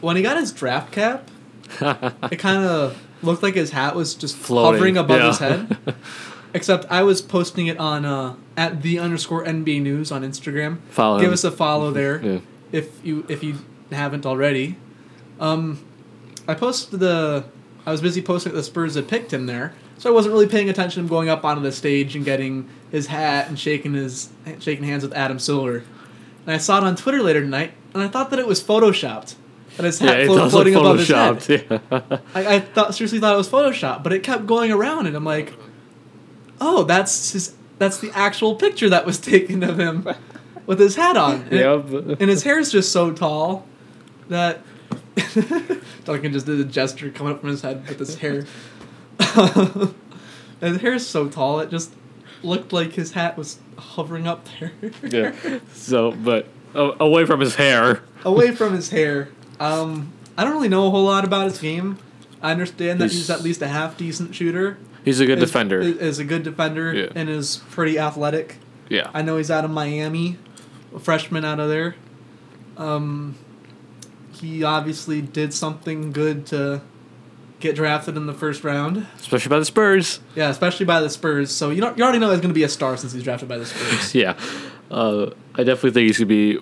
Speaker 1: when he got his draft cap, it kind of looked like his hat was just
Speaker 2: Floating,
Speaker 1: hovering above
Speaker 2: yeah.
Speaker 1: his head. Except I was posting it on uh, at the underscore NB News on Instagram.
Speaker 2: Follow
Speaker 1: Give
Speaker 2: him.
Speaker 1: us a follow there
Speaker 2: Yeah.
Speaker 1: if you if you haven't already. Um, I posted the. I was busy posting the Spurs had picked him there, so I wasn't really paying attention to him going up onto the stage and getting his hat and shaking his shaking hands with Adam Silver. And I saw it on Twitter later tonight, and I thought that it was photoshopped. And his hat
Speaker 2: it
Speaker 1: float,
Speaker 2: look
Speaker 1: floating above his head.
Speaker 2: Yeah.
Speaker 1: I, I thought seriously thought it was Photoshop, but it kept going around, and I'm like, oh, that's his. That's the actual picture that was taken of him with his hat on. And,
Speaker 2: Yep.
Speaker 1: and his hair is just so tall that Duncan just did a gesture coming up from his head with his hair. And his hair is so tall it just looked like his hat was hovering up there.
Speaker 2: yeah. So, but uh, away from his hair.
Speaker 1: Away from his hair. Um, I don't really know a whole lot about his game. I understand that he's,
Speaker 2: He's-
Speaker 1: at least a half decent shooter.
Speaker 2: He's a good
Speaker 1: is-
Speaker 2: defender.
Speaker 1: Is a good defender
Speaker 2: Yeah.
Speaker 1: and is pretty athletic.
Speaker 2: yeah.
Speaker 1: I know he's out of Miami, a freshman out of there. Um, he obviously did something good to get drafted in the first round.
Speaker 2: Especially by the Spurs.
Speaker 1: Yeah, especially by the Spurs. So you know you already know he's going to be a star since he's drafted by the Spurs.
Speaker 2: Yeah. Uh, I definitely think he's gonna be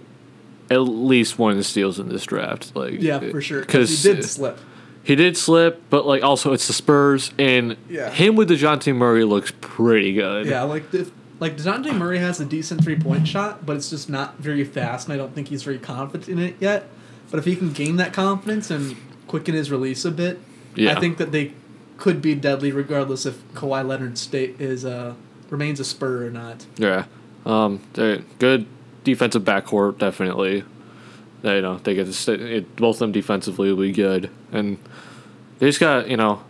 Speaker 2: at least one of the steals in this draft. Like
Speaker 1: yeah, for sure. Because
Speaker 2: Because
Speaker 1: he did slip.
Speaker 2: he did slip, but like also it's the Spurs and
Speaker 1: Yeah.
Speaker 2: him with Dejounte Murray looks pretty good.
Speaker 1: Yeah, like if, like Dejounte Murray has a decent three point shot, but it's just not very fast, and I don't think he's very confident in it yet. But if he can gain that confidence and quicken his release a bit,
Speaker 2: Yeah.
Speaker 1: I think that they could be deadly regardless if Kawhi Leonard state is uh remains a Spur or not.
Speaker 2: Yeah. Um, they're good defensive backcourt, definitely. They, you know, they get to stay, it, both of them defensively will be good. And they just got, you know,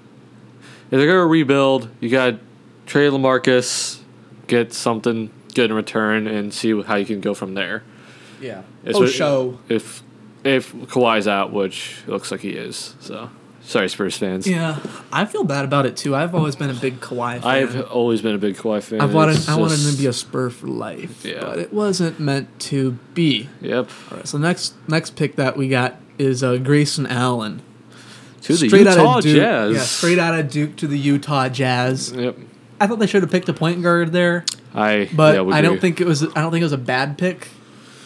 Speaker 2: if they're going to rebuild, you got trade LaMarcus, get something good in return, and see how you can go from there.
Speaker 1: Yeah.
Speaker 2: It's
Speaker 1: oh, show.
Speaker 2: If if Kawhi's out, which it looks like he is. So, sorry, Spurs fans.
Speaker 1: Yeah, I feel bad about it too. I've always been a big Kawhi fan.
Speaker 2: I've always been a big Kawhi fan.
Speaker 1: I've wanted
Speaker 2: It's
Speaker 1: I wanted him to be a Spur for life,
Speaker 2: Yeah.
Speaker 1: but it wasn't meant to be.
Speaker 2: Yep.
Speaker 1: All right, so next next pick that we got is uh, Grayson Allen.
Speaker 2: To the
Speaker 1: Straight
Speaker 2: Utah
Speaker 1: out of Duke.
Speaker 2: Jazz.
Speaker 1: Yeah, straight out of Duke to the Utah Jazz.
Speaker 2: Yep.
Speaker 1: I thought they should have picked a point guard there,
Speaker 2: I
Speaker 1: but
Speaker 2: yeah,
Speaker 1: I don't think it was. I don't think it was a bad pick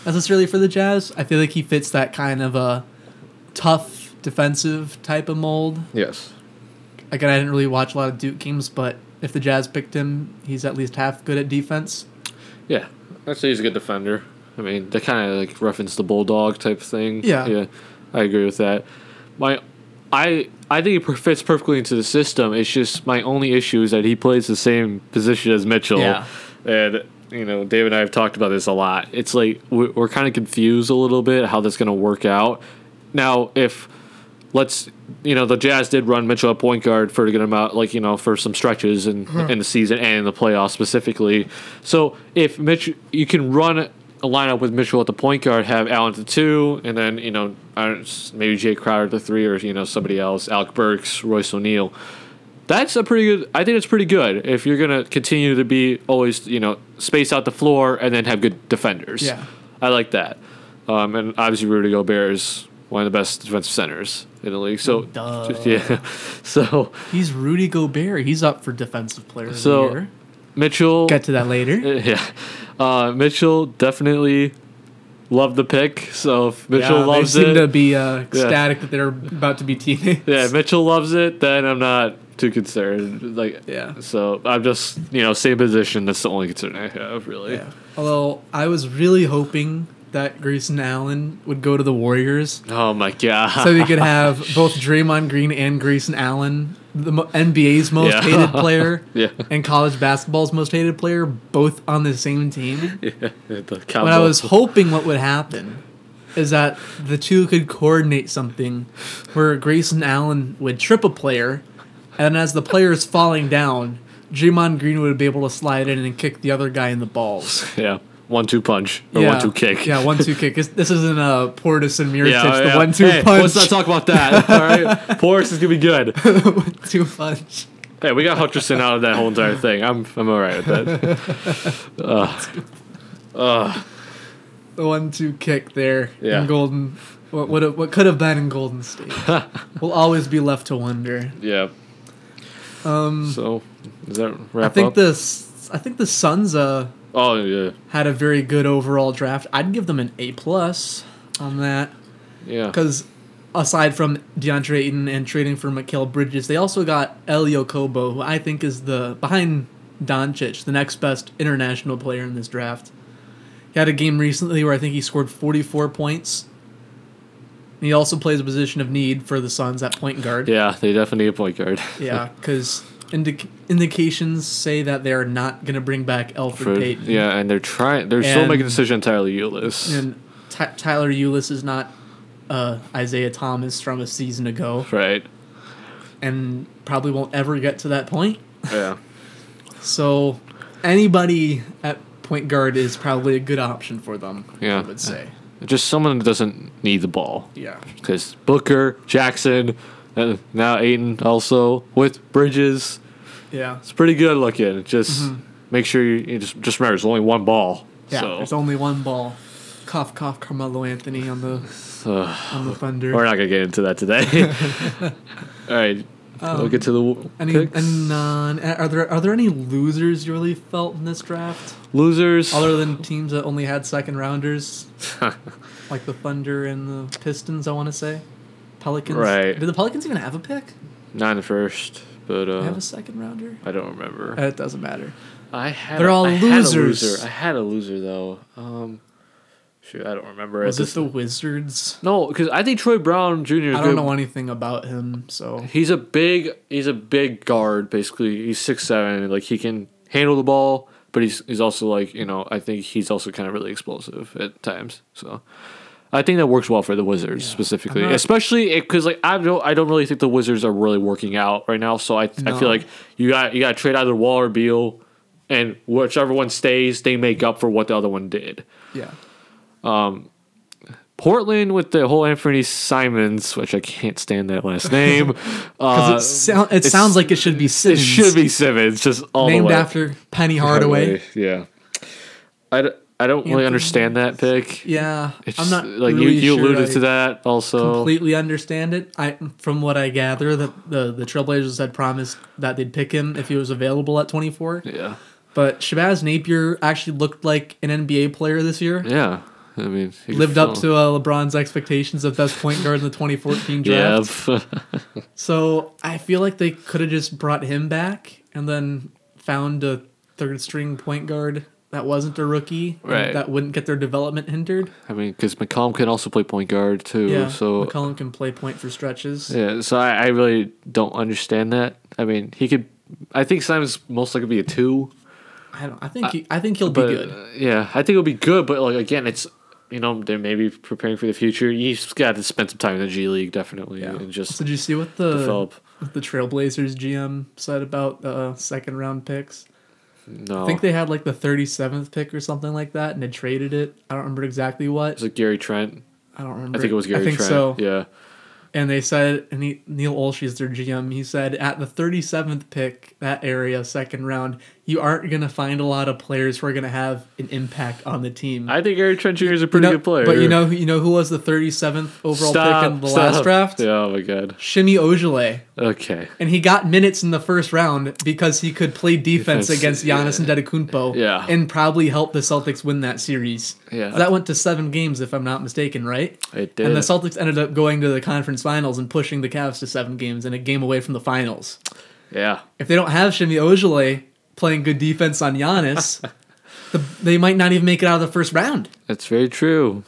Speaker 1: necessarily for the Jazz. I feel like he fits that kind of a tough defensive type of mold.
Speaker 2: Yes.
Speaker 1: Again, I didn't really watch a lot of Duke games, but if the Jazz picked him, he's at least half good at defense.
Speaker 2: Yeah. I'd say he's a good defender. I mean, they kind of like reference the bulldog type thing.
Speaker 1: Yeah.
Speaker 2: Yeah. I agree with that. My, I I think he fits perfectly into the system. It's just my only issue is that he plays the same position as Mitchell.
Speaker 1: Yeah.
Speaker 2: And you know, Dave and I have talked about this a lot. It's like we're, we're kind of confused a little bit how that's going to work out. Now, if let's you know the Jazz did run Mitchell at point guard for a good amount, like you know for some stretches in in the season and in the playoffs specifically. So if Mitch, you can run a lineup with Mitchell at the point guard, have Allen to two, and then you know maybe Jae Crowder to three, or you know somebody else, Alec Burks, Royce O'Neale. That's a pretty good. I think it's pretty good if you're gonna continue to be always you know space out the floor and then have good defenders.
Speaker 1: Yeah.
Speaker 2: I like that. Um, and obviously Rudy Gobert is one of the best defensive centers in the league. So
Speaker 1: Duh.
Speaker 2: yeah, so
Speaker 1: He's Rudy Gobert. He's up for defensive player of the year.
Speaker 2: Mitchell.
Speaker 1: Get to that later.
Speaker 2: yeah, uh, Mitchell definitely loved the pick. So if Mitchell
Speaker 1: yeah,
Speaker 2: loves
Speaker 1: they seem
Speaker 2: it,
Speaker 1: to be uh, ecstatic that they're about to be teammates.
Speaker 2: yeah, Mitchell loves it, then I'm not too concerned. Like
Speaker 1: Yeah.
Speaker 2: so I'm just you know same position. That's the only concern I have really.
Speaker 1: Yeah. Although I was really hoping that Grayson Allen would go to the Warriors
Speaker 2: Oh my god.
Speaker 1: so we could have both Draymond Green and Grayson Allen, the mo- NBA's most
Speaker 2: Yeah.
Speaker 1: hated player
Speaker 2: Yeah.
Speaker 1: and college basketball's most hated player, both on the same team.
Speaker 2: yeah,
Speaker 1: What I was hoping what would happen is that the two could coordinate something where Grayson Allen would trip a player, and as the player is falling down, Draymond Green would be able to slide in and kick the other guy in the balls.
Speaker 2: yeah. One two punch or
Speaker 1: yeah.
Speaker 2: one two kick.
Speaker 1: Yeah, one two kick. This- This isn't a Portis and Mirotic,
Speaker 2: Yeah,
Speaker 1: the
Speaker 2: yeah.
Speaker 1: one two
Speaker 2: hey,
Speaker 1: punch.
Speaker 2: Let's not talk about that. All right, Portis is gonna be good.
Speaker 1: one two punch.
Speaker 2: Hey, we got Hutchison out of that whole entire thing. I'm I'm all right with that. uh,
Speaker 1: The one two kick there
Speaker 2: Yeah.
Speaker 1: in Golden. What would what could have been in Golden State will always be left to wonder.
Speaker 2: yeah.
Speaker 1: Um,
Speaker 2: So does that wrap I
Speaker 1: think
Speaker 2: up?
Speaker 1: this. I think the Suns uh
Speaker 2: oh yeah,
Speaker 1: had a very good overall draft. I'd give them an A plus on that
Speaker 2: yeah.
Speaker 1: because aside from DeAndre Ayton and trading for Mikal Bridges, they also got Elie Okobo, who I think is the behind Doncic, the next best international player in this draft. He had a game recently where I think he scored 44 points. He also plays a position of need for the Suns at point guard.
Speaker 2: Yeah, they definitely need a point guard.
Speaker 1: Yeah, because indic- indications say that they're not going to bring back Elfrid
Speaker 2: For,
Speaker 1: Payton.
Speaker 2: yeah, and they're trying. They're still making a decision entirely Ulis.
Speaker 1: And Ty- Tyler Ulis is not uh, Isaiah Thomas from a season ago,
Speaker 2: right.
Speaker 1: and probably won't ever get to that point.
Speaker 2: Yeah.
Speaker 1: So anybody at point guard is probably a good option for them.
Speaker 2: Yeah.
Speaker 1: I would say.
Speaker 2: Just someone that doesn't need the ball.
Speaker 1: Yeah.
Speaker 2: Because Booker, Jackson, and now Ayton also with Bridges.
Speaker 1: Yeah.
Speaker 2: It's pretty good looking. Just make sure you, you just just remember, it's only one ball.
Speaker 1: Yeah.
Speaker 2: So
Speaker 1: There's only one ball. Cough, cough, Carmelo Anthony on the
Speaker 2: uh,
Speaker 1: on the Thunder.
Speaker 2: we're not gonna get into that today. All right. we'll get to the w-
Speaker 1: Any,
Speaker 2: picks.
Speaker 1: and uh, are there are there any losers you really felt in this draft,
Speaker 2: losers.
Speaker 1: other than teams that only had second rounders, like the Thunder and the Pistons? I want to say, Pelicans.
Speaker 2: Right.
Speaker 1: Did the Pelicans even have a pick?
Speaker 2: Not in the first, but
Speaker 1: They have
Speaker 2: uh,
Speaker 1: a second rounder.
Speaker 2: I don't remember.
Speaker 1: Uh, It doesn't matter.
Speaker 2: I had.
Speaker 1: They're
Speaker 2: a-
Speaker 1: all
Speaker 2: I had a
Speaker 1: losers.
Speaker 2: loser. I had a loser though. Um, shoot, I don't remember.
Speaker 1: Was
Speaker 2: At
Speaker 1: it the Wizards?
Speaker 2: No, because I think Troy Brown Jr. is
Speaker 1: I don't know anything about him, so
Speaker 2: He's a big. He's a big guard. Basically, he's six seven. Like he can handle the ball, but he's he's also like you know. I think he's also kind of really explosive at times. So. I think that works well for the Wizards specifically,
Speaker 1: not-
Speaker 2: especially because like I don't I don't really think the Wizards are really working out right now. So I I feel like you got you got to trade either Wall or Beal, and whichever one stays, they make up for what the other one did.
Speaker 1: yeah.
Speaker 2: Portland with the whole Anfernee Simons, which I can't stand that last name.
Speaker 1: Because
Speaker 2: uh,
Speaker 1: it, sound, it sounds like it should be
Speaker 2: it should be Simmons, just all
Speaker 1: named after Penny Hardaway.
Speaker 2: Yeah, I, d- I don't really
Speaker 1: Anthony
Speaker 2: understand that pick.
Speaker 1: Yeah,
Speaker 2: It's
Speaker 1: I'm not
Speaker 2: like
Speaker 1: really
Speaker 2: you, you
Speaker 1: sure
Speaker 2: alluded
Speaker 1: I
Speaker 2: to that also.
Speaker 1: Completely understand it. I, from what I gather, that the the Trailblazers had promised that they'd pick him if he was available at 24.
Speaker 2: Yeah,
Speaker 1: But Shabazz Napier actually looked like an NBA player this year.
Speaker 2: yeah. I mean, he
Speaker 1: Lived up to uh, LeBron's expectations of best point guard in the 2014 draft.
Speaker 2: Yeah,
Speaker 1: So I feel like they could have just brought him back and then found a third string point guard that wasn't a rookie,
Speaker 2: Right.
Speaker 1: That wouldn't get their development hindered.
Speaker 2: I mean, because McCollum can also play point guard too.
Speaker 1: Yeah,
Speaker 2: so
Speaker 1: McCollum can play point for stretches.
Speaker 2: Yeah, so I, I really don't understand that. I mean, he could. I think Simon's most likely be a two,
Speaker 1: I don't. I think he, I think he'll
Speaker 2: but
Speaker 1: be good.
Speaker 2: uh, yeah, I think it'll be good. But like again, it's you know they're maybe preparing for the future. He's got to spend some time in the G League definitely, yeah. and just
Speaker 1: So did you see what the
Speaker 2: develop.
Speaker 1: what the Trailblazers GM said about uh, second round picks?
Speaker 2: No,
Speaker 1: I think they had like the 37th pick or something like that, and they traded it. I don't remember exactly what.
Speaker 2: was it Gary Trent?
Speaker 1: I don't remember.
Speaker 2: I think it was Gary
Speaker 1: I think
Speaker 2: Trent.
Speaker 1: so.
Speaker 2: Yeah,
Speaker 1: And they said, and he, Neil is their GM. He said at the 37th pick, that area, second round, you aren't gonna find a lot of players who are gonna have an impact on the team.
Speaker 2: I think Trent Jr. is a
Speaker 1: You
Speaker 2: pretty
Speaker 1: know-
Speaker 2: good player.
Speaker 1: But you know, who- you know who was the 37th overall
Speaker 2: stop,
Speaker 1: pick in the
Speaker 2: stop.
Speaker 1: last draft?
Speaker 2: Yeah, oh my god.
Speaker 1: Semi Ojeleye.
Speaker 2: Okay.
Speaker 1: And he got minutes in the first round because he could play defense,
Speaker 2: Defense,
Speaker 1: against Giannis Antetokounmpo.
Speaker 2: Yeah.
Speaker 1: And probably help the Celtics win that series.
Speaker 2: Yeah.
Speaker 1: That went to seven games, if I'm not mistaken, right?
Speaker 2: It did.
Speaker 1: And the Celtics ended up going to the conference finals and pushing the Cavs to seven games and a game away from the finals.
Speaker 2: yeah.
Speaker 1: If they don't have Semi Ojeleye playing good defense on Giannis, the, they might not even make it out of the first round.
Speaker 2: That's very true.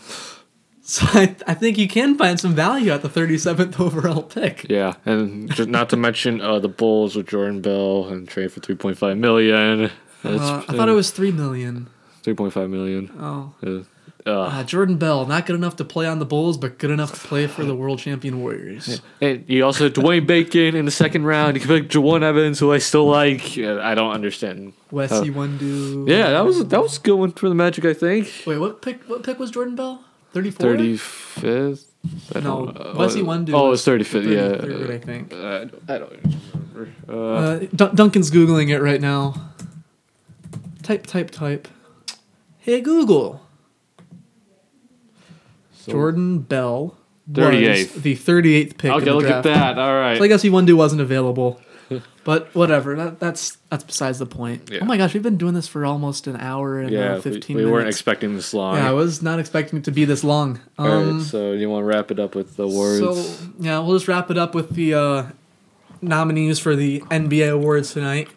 Speaker 1: So I, I think you can find some value at the 37th overall pick.
Speaker 2: Yeah, and just not to mention uh, the Bulls with Jordan Bell and trade for three point five million.
Speaker 1: Uh, I thought it was three million.
Speaker 2: three point five million.
Speaker 1: Oh,
Speaker 2: Uh, uh,
Speaker 1: uh, Jordan Bell, not good enough to play on the Bulls, but good enough to play for the world champion Warriors.
Speaker 2: and you also had Dwayne Bacon in the second round. You could pick Jawun Evans, who I still like. I don't understand.
Speaker 1: Wesley Iwundu.
Speaker 2: Yeah, that was that was a good one for the Magic. I think
Speaker 1: Wait, what pick? What pick was Jordan Bell? Thirty four.
Speaker 2: thirty fifth.
Speaker 1: No, Wesley Iwundu.
Speaker 2: Oh, it
Speaker 1: was
Speaker 2: thirty fifth. Yeah,
Speaker 1: 33rd, I think.
Speaker 2: Uh, I don't remember. Uh,
Speaker 1: Uh, Dun- Duncan's googling it right now. Type, type, type. Hey Google. Jordan Bell. was
Speaker 2: 38th.
Speaker 1: The 38th pick. in
Speaker 2: okay,
Speaker 1: the
Speaker 2: look at that. All right.
Speaker 1: So I guess Iwundu wasn't available. But whatever. That, that's that's besides the point.
Speaker 2: Yeah.
Speaker 1: Oh my gosh, we've been doing this for almost an hour and
Speaker 2: yeah,
Speaker 1: uh,
Speaker 2: we,
Speaker 1: fifteen
Speaker 2: we
Speaker 1: minutes.
Speaker 2: weren't expecting this long.
Speaker 1: yeah, I was not expecting it to be this long. Um,
Speaker 2: right, so you want to wrap it up with the words?
Speaker 1: So yeah, we'll just wrap it up with the uh, nominees for the NBA awards tonight.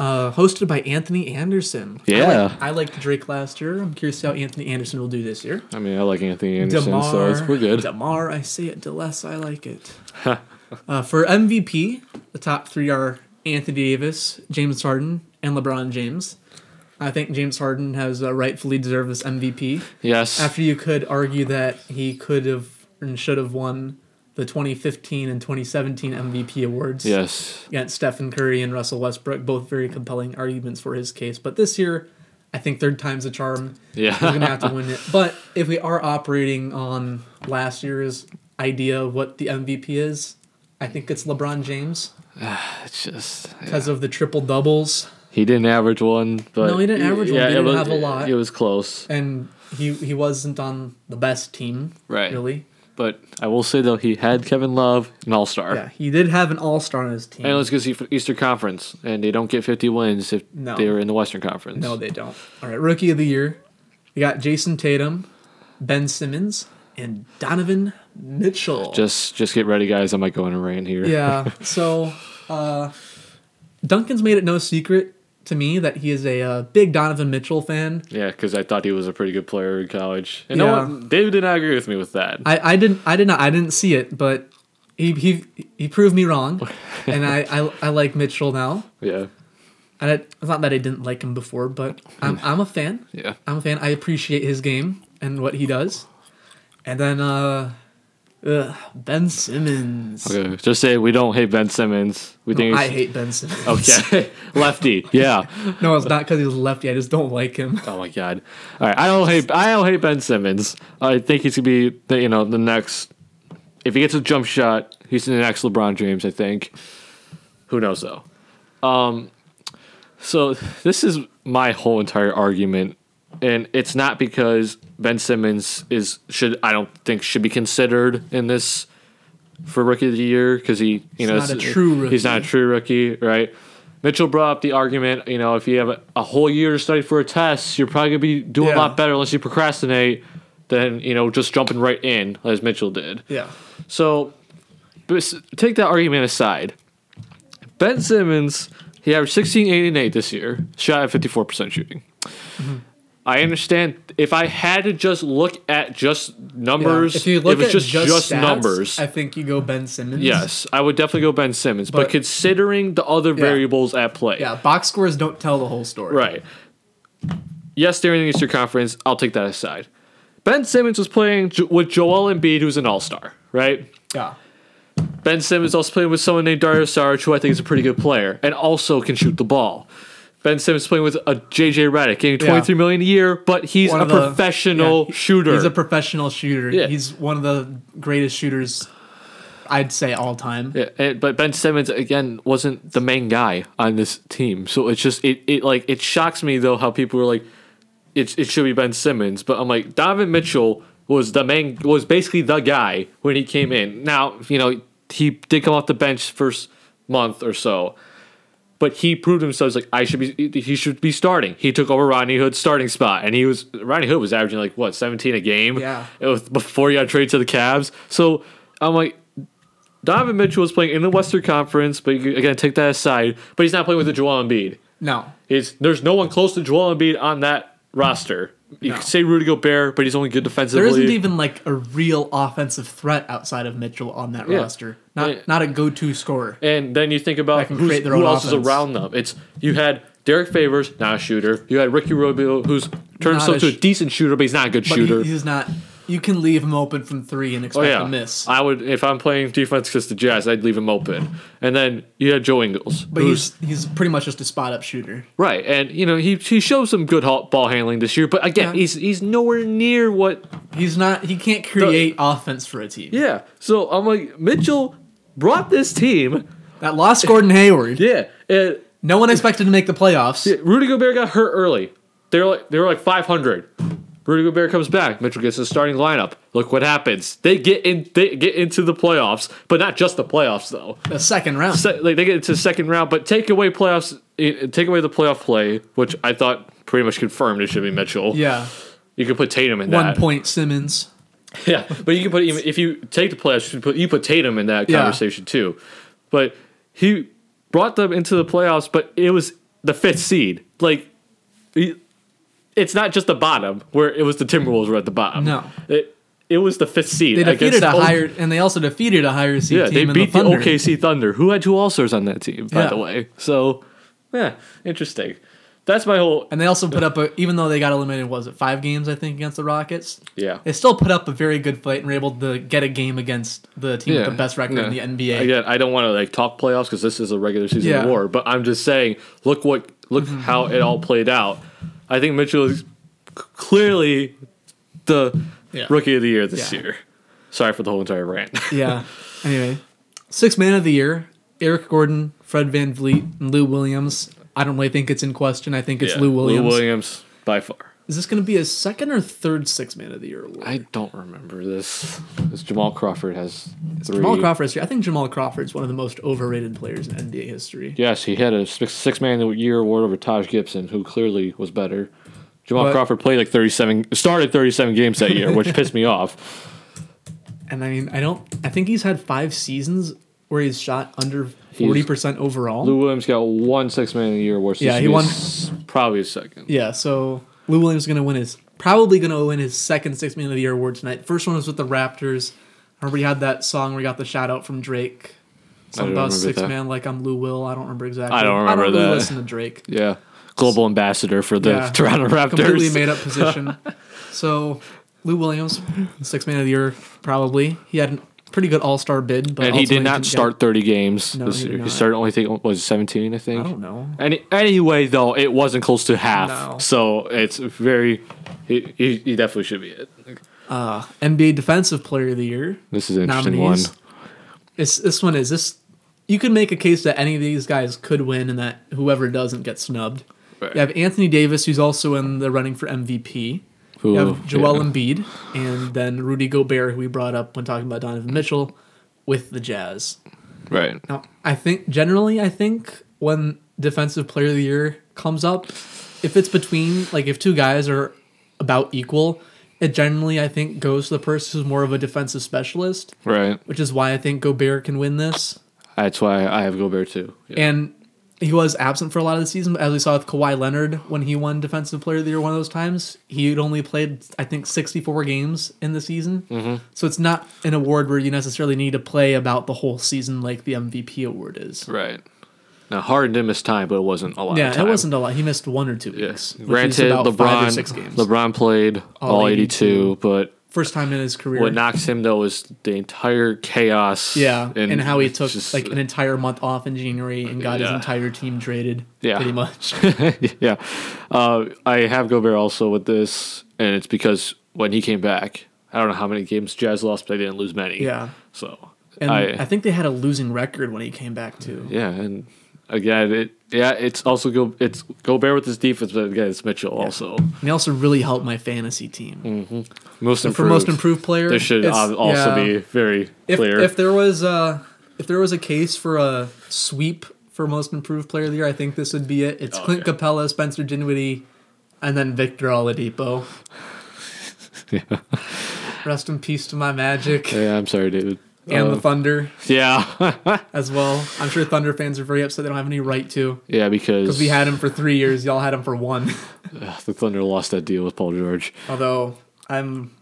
Speaker 1: Uh, hosted by Anthony Anderson. I,
Speaker 2: Yeah.
Speaker 1: like, I liked Drake last year. I'm curious how Anthony Anderson will do this year.
Speaker 2: I mean, I like Anthony Anderson, so it's, we're good.
Speaker 1: Demar, I say it. Deless, I like it. uh, for MVP, the top three are Anthony Davis, James Harden, and LeBron James. I think James Harden has uh, rightfully deserved this MVP.
Speaker 2: Yes.
Speaker 1: After you could argue that he could have and should have won the 2015 and 2017 MVP awards
Speaker 2: yes.
Speaker 1: against Stephen Curry and Russell Westbrook, both very compelling arguments for his case. But this year, I think third time's a charm.
Speaker 2: Yeah.
Speaker 1: He's gonna have to win it. But if we are operating on last year's idea of what the MVP is, I think it's LeBron James
Speaker 2: It's just
Speaker 1: because of the triple doubles,
Speaker 2: he didn't average one, but
Speaker 1: No, he didn't average one. He didn't
Speaker 2: was,
Speaker 1: have a lot.
Speaker 2: It was close,
Speaker 1: and he he wasn't on the best team,
Speaker 2: Right.
Speaker 1: Really,
Speaker 2: but I will say though he had Kevin Love, an All Star.
Speaker 1: yeah, he did have an All Star on his team.
Speaker 2: And it was because he Eastern Conference, and they don't get 50 wins if
Speaker 1: No.
Speaker 2: they were in the Western Conference.
Speaker 1: No, they don't. All right, rookie of the year. We got Jayson Tatum, Ben Simmons, and Donovan Mitchell.
Speaker 2: Just just get ready, guys. I might go in a rain here.
Speaker 1: yeah. So, uh, Duncan's made it no secret to me that he is a uh, big Donovan Mitchell fan.
Speaker 2: Yeah, because I thought he was a pretty good player in college. And
Speaker 1: Yeah.
Speaker 2: no one, David did not agree with me with that.
Speaker 1: I, I didn't I did not I didn't see it, but he he he proved me wrong, and I, I I like Mitchell now.
Speaker 2: yeah,
Speaker 1: And it- it's not that I didn't like him before, but I'm I'm a fan.
Speaker 2: yeah.
Speaker 1: I'm a fan. I appreciate his game and what he does. And then uh, ugh, Ben Simmons.
Speaker 2: Okay, just say we don't hate Ben Simmons. We think
Speaker 1: I hate Ben Simmons.
Speaker 2: Okay, lefty. Yeah.
Speaker 1: no, it's not because he's lefty. I just don't like him.
Speaker 2: Oh my god. All right, I don't hate I don't hate Ben Simmons. I think he's gonna be the, you know the next. If he gets a jump shot, he's the next LeBron James. I think. Who knows though. Um, so this is my whole entire argument, and it's not because Ben Simmons is should I don't think should be considered in this for rookie of the year because he you know
Speaker 1: not a true
Speaker 2: He's not a true rookie, right? Mitchell brought up the argument, you know, if you have a, a whole year to study for a test, you're probably gonna be doing
Speaker 1: Yeah.
Speaker 2: a lot better unless you procrastinate than you know just jumping right in as Mitchell did.
Speaker 1: Yeah.
Speaker 2: So, but take that argument aside. Ben Simmons, he averaged 16, 8, and 8 this year, shot at 54% shooting.
Speaker 1: Mm-hmm.
Speaker 2: I understand if I had to just look at just numbers,
Speaker 1: If you look
Speaker 2: it was
Speaker 1: at
Speaker 2: just, just,
Speaker 1: stats,
Speaker 2: numbers.
Speaker 1: I think you go Ben Simmons.
Speaker 2: yes, I would definitely go Ben Simmons. But,
Speaker 1: But-
Speaker 2: considering the other variables at play,
Speaker 1: Yeah. Box scores don't tell the whole story.
Speaker 2: Right. Yes, during the Eastern Conference, I'll take that aside. Ben Simmons was playing with Joel Embiid, who's an All Star, right?
Speaker 1: Yeah.
Speaker 2: Ben Simmons also playing with someone named Dario Saric, who I think is a pretty good player and also can shoot the ball. Ben Simmons playing with a JJ Redick, getting twenty three million a year, but he's
Speaker 1: One
Speaker 2: a
Speaker 1: the-
Speaker 2: professional
Speaker 1: yeah,
Speaker 2: shooter.
Speaker 1: He's a professional shooter.
Speaker 2: Yeah.
Speaker 1: He's one of the greatest shooters, I'd say, all time.
Speaker 2: Yeah, and, but Ben Simmons again wasn't the main guy on this team, so it's just it, it like it shocks me though how people were like, it it should be Ben Simmons, but I'm like Donovan Mitchell was the main was basically the guy when he came in. Now you know he did come off the bench first month or so, but he proved himself as like I should be he should be starting. He took over Rodney Hood's starting spot, and he was Rodney Hood was averaging like what 17 a game.
Speaker 1: Yeah.
Speaker 2: it was before he got traded to the Cavs. So I'm like. Donovan Mitchell was playing in the Western Conference, but you, again, take that aside. But he's not playing with the Joel Embiid.
Speaker 1: No.
Speaker 2: He's, there's no one close to Joel Embiid on that roster. You
Speaker 1: No.
Speaker 2: could say Rudy Gobert, but he's only good defensively.
Speaker 1: There isn't even like a real offensive threat outside of Mitchell on that
Speaker 2: Yeah.
Speaker 1: roster. Not
Speaker 2: Yeah.
Speaker 1: not a go-to scorer.
Speaker 2: and then you think about
Speaker 1: That can
Speaker 2: who's,
Speaker 1: create their
Speaker 2: who else is around them. It's you had Derrick Favors, not a shooter. You had Ricky Rubio, who's turned himself
Speaker 1: a
Speaker 2: to a decent shooter, but he's not a good
Speaker 1: But
Speaker 2: shooter.
Speaker 1: he, he's not. You can leave him open from three and
Speaker 2: Oh
Speaker 1: expect
Speaker 2: yeah,
Speaker 1: to miss.
Speaker 2: I would if I'm playing defense against the Jazz, I'd leave him open. And then you had Joe Ingles,
Speaker 1: But he's he's pretty much just a spot up shooter.
Speaker 2: Right, and you know he he showed some good ball handling this year, but again,
Speaker 1: Yeah.
Speaker 2: he's he's nowhere near what.
Speaker 1: He's not. He can't create offense for a team.
Speaker 2: Yeah, so I'm like Mitchell brought this team.
Speaker 1: That lost Gordon Hayward.
Speaker 2: Yeah, and
Speaker 1: No one expected to make the playoffs.
Speaker 2: Rudy Gobert got hurt early. They were like they were like 500. Rudy Gobert comes back. Mitchell gets the starting lineup. Look what happens. They get in. They get into the playoffs, but not just the playoffs though.
Speaker 1: The second round.
Speaker 2: Se- like they get into the second round, but take away playoffs. Take away the playoff play, which I thought pretty much confirmed it should be Mitchell.
Speaker 1: yeah.
Speaker 2: You could put Tatum in
Speaker 1: One
Speaker 2: that.
Speaker 1: One point Simmons.
Speaker 2: Yeah, but you can put even if you take the playoffs, you put you put Tatum in that
Speaker 1: Yeah.
Speaker 2: conversation too. But he brought them into the playoffs, but it was the fifth seed. Like, he- it's not just the bottom where it was the Timberwolves were at the bottom.
Speaker 1: No.
Speaker 2: It, it was the fifth seed.
Speaker 1: They defeated a higher, and they also defeated a higher seed
Speaker 2: Yeah,
Speaker 1: team
Speaker 2: they beat
Speaker 1: the
Speaker 2: the. OKC Thunder, who had two All Stars on that team, by
Speaker 1: Yeah.
Speaker 2: the way. So, yeah, interesting. That's my whole.
Speaker 1: And they also put up a, even though they got eliminated, was it five games I think against the Rockets?
Speaker 2: Yeah.
Speaker 1: They still put up a very good fight and were able to get a game against the team
Speaker 2: Yeah.
Speaker 1: with the best record in the NBA.
Speaker 2: Again, I don't want to like talk playoffs because this is a regular season
Speaker 1: Yeah.
Speaker 2: award, but I'm just saying, look what look mm-hmm. how it all played out. I think Mitchell is clearly the
Speaker 1: Yeah.
Speaker 2: rookie of the year this
Speaker 1: Yeah.
Speaker 2: year. Sorry for the whole entire rant.
Speaker 1: Yeah. Anyway, six man of the year: Eric Gordon, Fred VanVleet, and Lou Williams. I don't really think it's in question. I think it's
Speaker 2: Yeah,
Speaker 1: Lou Williams.
Speaker 2: Lou Williams by far.
Speaker 1: Is this going to be his second or third six man of the year award?
Speaker 2: I don't remember this. This Jamal Crawford has three.
Speaker 1: Jamal Crawford. I think Jamal Crawford is one of the most overrated players in NBA history.
Speaker 2: Yes, he had a six, six man of the year award over Taj Gibson, who clearly was better. Jamal
Speaker 1: But-
Speaker 2: Crawford played like 37, started 37 games that year, which pissed me off.
Speaker 1: And I mean, I don't. I think he's had five seasons where he's shot under forty percent overall.
Speaker 2: Lou Williams got one six man of the year award. so
Speaker 1: Yeah, he won-
Speaker 2: Probably a second.
Speaker 1: Yeah, so Lou Williams is going to win his probably going to win his second Six Man of the Year award tonight. First one was with the Raptors. I remember he had that song where he got the shout out from Drake. Something about six
Speaker 2: that.
Speaker 1: man like I'm Lou Will. I don't remember exactly.
Speaker 2: I don't remember
Speaker 1: I don't really
Speaker 2: that.
Speaker 1: listen to Drake.
Speaker 2: Yeah. Global ambassador for the
Speaker 1: Yeah,
Speaker 2: Toronto Raptors.
Speaker 1: Completely made up position. so Lou Williams, six man of the year probably. He had a pretty good All Star bid, but
Speaker 2: and he did not
Speaker 1: didn't get-
Speaker 2: start 30 games
Speaker 1: No,
Speaker 2: this
Speaker 1: he
Speaker 2: year. He started only, think, was 17, I think.
Speaker 1: I don't know.
Speaker 2: Any, anyway, though, it wasn't close to half.
Speaker 1: No.
Speaker 2: So it's very. He, he, he definitely should be it.
Speaker 1: Uh, NBA Defensive Player of the Year.
Speaker 2: This is an interesting
Speaker 1: nominees.
Speaker 2: one.
Speaker 1: This this one is this. You could make a case that any of these guys could win, and that whoever doesn't get snubbed.
Speaker 2: Right.
Speaker 1: You have Anthony Davis, who's also in the running for MVP.
Speaker 2: Who,
Speaker 1: You have Joel
Speaker 2: yeah.
Speaker 1: Embiid, and then Rudy Gobert, who we brought up when talking about Donovan Mitchell, with the Jazz.
Speaker 2: Right.
Speaker 1: Now, I think generally, I think when Defensive Player of the Year comes up, if it's between like if two guys are about equal, it generally I think goes to the person who's more of a defensive specialist,
Speaker 2: Right.
Speaker 1: which is why I think Gobert can win this.
Speaker 2: That's why I have Gobert too. Yeah.
Speaker 1: And he was absent for a lot of the season, but as we saw with Kawhi Leonard when he won Defensive Player of the Year one of those times, he had only played, I think, 64 games in the season. Mm-hmm. So it's not an award where you necessarily need to play about the whole season like the MVP award is.
Speaker 2: Right. Now Harden did miss time, but it wasn't a lot.
Speaker 1: Yeah,
Speaker 2: of time.
Speaker 1: it wasn't a lot. He missed one or two weeks. which
Speaker 2: Granted,
Speaker 1: about five six
Speaker 2: LeBron
Speaker 1: games.
Speaker 2: LeBron played all,
Speaker 1: All
Speaker 2: 82,
Speaker 1: 82.
Speaker 2: but
Speaker 1: First time in his career.
Speaker 2: what knocks him though is the entire chaos.
Speaker 1: yeah, and, how he took
Speaker 2: just-
Speaker 1: like an entire month off in January and got his entire team traded.
Speaker 2: Yeah.
Speaker 1: pretty much.
Speaker 2: yeah. Uh, I have Gobert also with this, and it's because when he came back, I don't know how many games Jazz lost, but they didn't lose many.
Speaker 1: Yeah.
Speaker 2: So
Speaker 1: And I,
Speaker 2: I,
Speaker 1: think they had a losing record when he came back too.
Speaker 2: yeah, and again, it yeah, it's also go it's Gobert with his defense, but again, it's Mitchell also
Speaker 1: And he also really helped my fantasy team. Mm-hmm.
Speaker 2: most
Speaker 1: So
Speaker 2: improved.
Speaker 1: for most improved player,
Speaker 2: This should also
Speaker 1: yeah.
Speaker 2: be very
Speaker 1: if,
Speaker 2: clear.
Speaker 1: If there was a if there was a case for a sweep for most improved player of the year, I think this would be it. It's
Speaker 2: Oh,
Speaker 1: Clint
Speaker 2: yeah.
Speaker 1: Capella, Spencer Dinwiddie, and then Victor Oladipo.
Speaker 2: yeah.
Speaker 1: Rest in peace to my Magic
Speaker 2: yeah, I'm sorry, David.
Speaker 1: And
Speaker 2: Uh,
Speaker 1: the Thunder
Speaker 2: yeah,
Speaker 1: as well. I'm sure Thunder fans are very upset they don't have any right to
Speaker 2: yeah, because
Speaker 1: because we had him for three years. Y'all had him for one.
Speaker 2: ugh, the Thunder lost that deal with Paul George.
Speaker 1: Although I'm.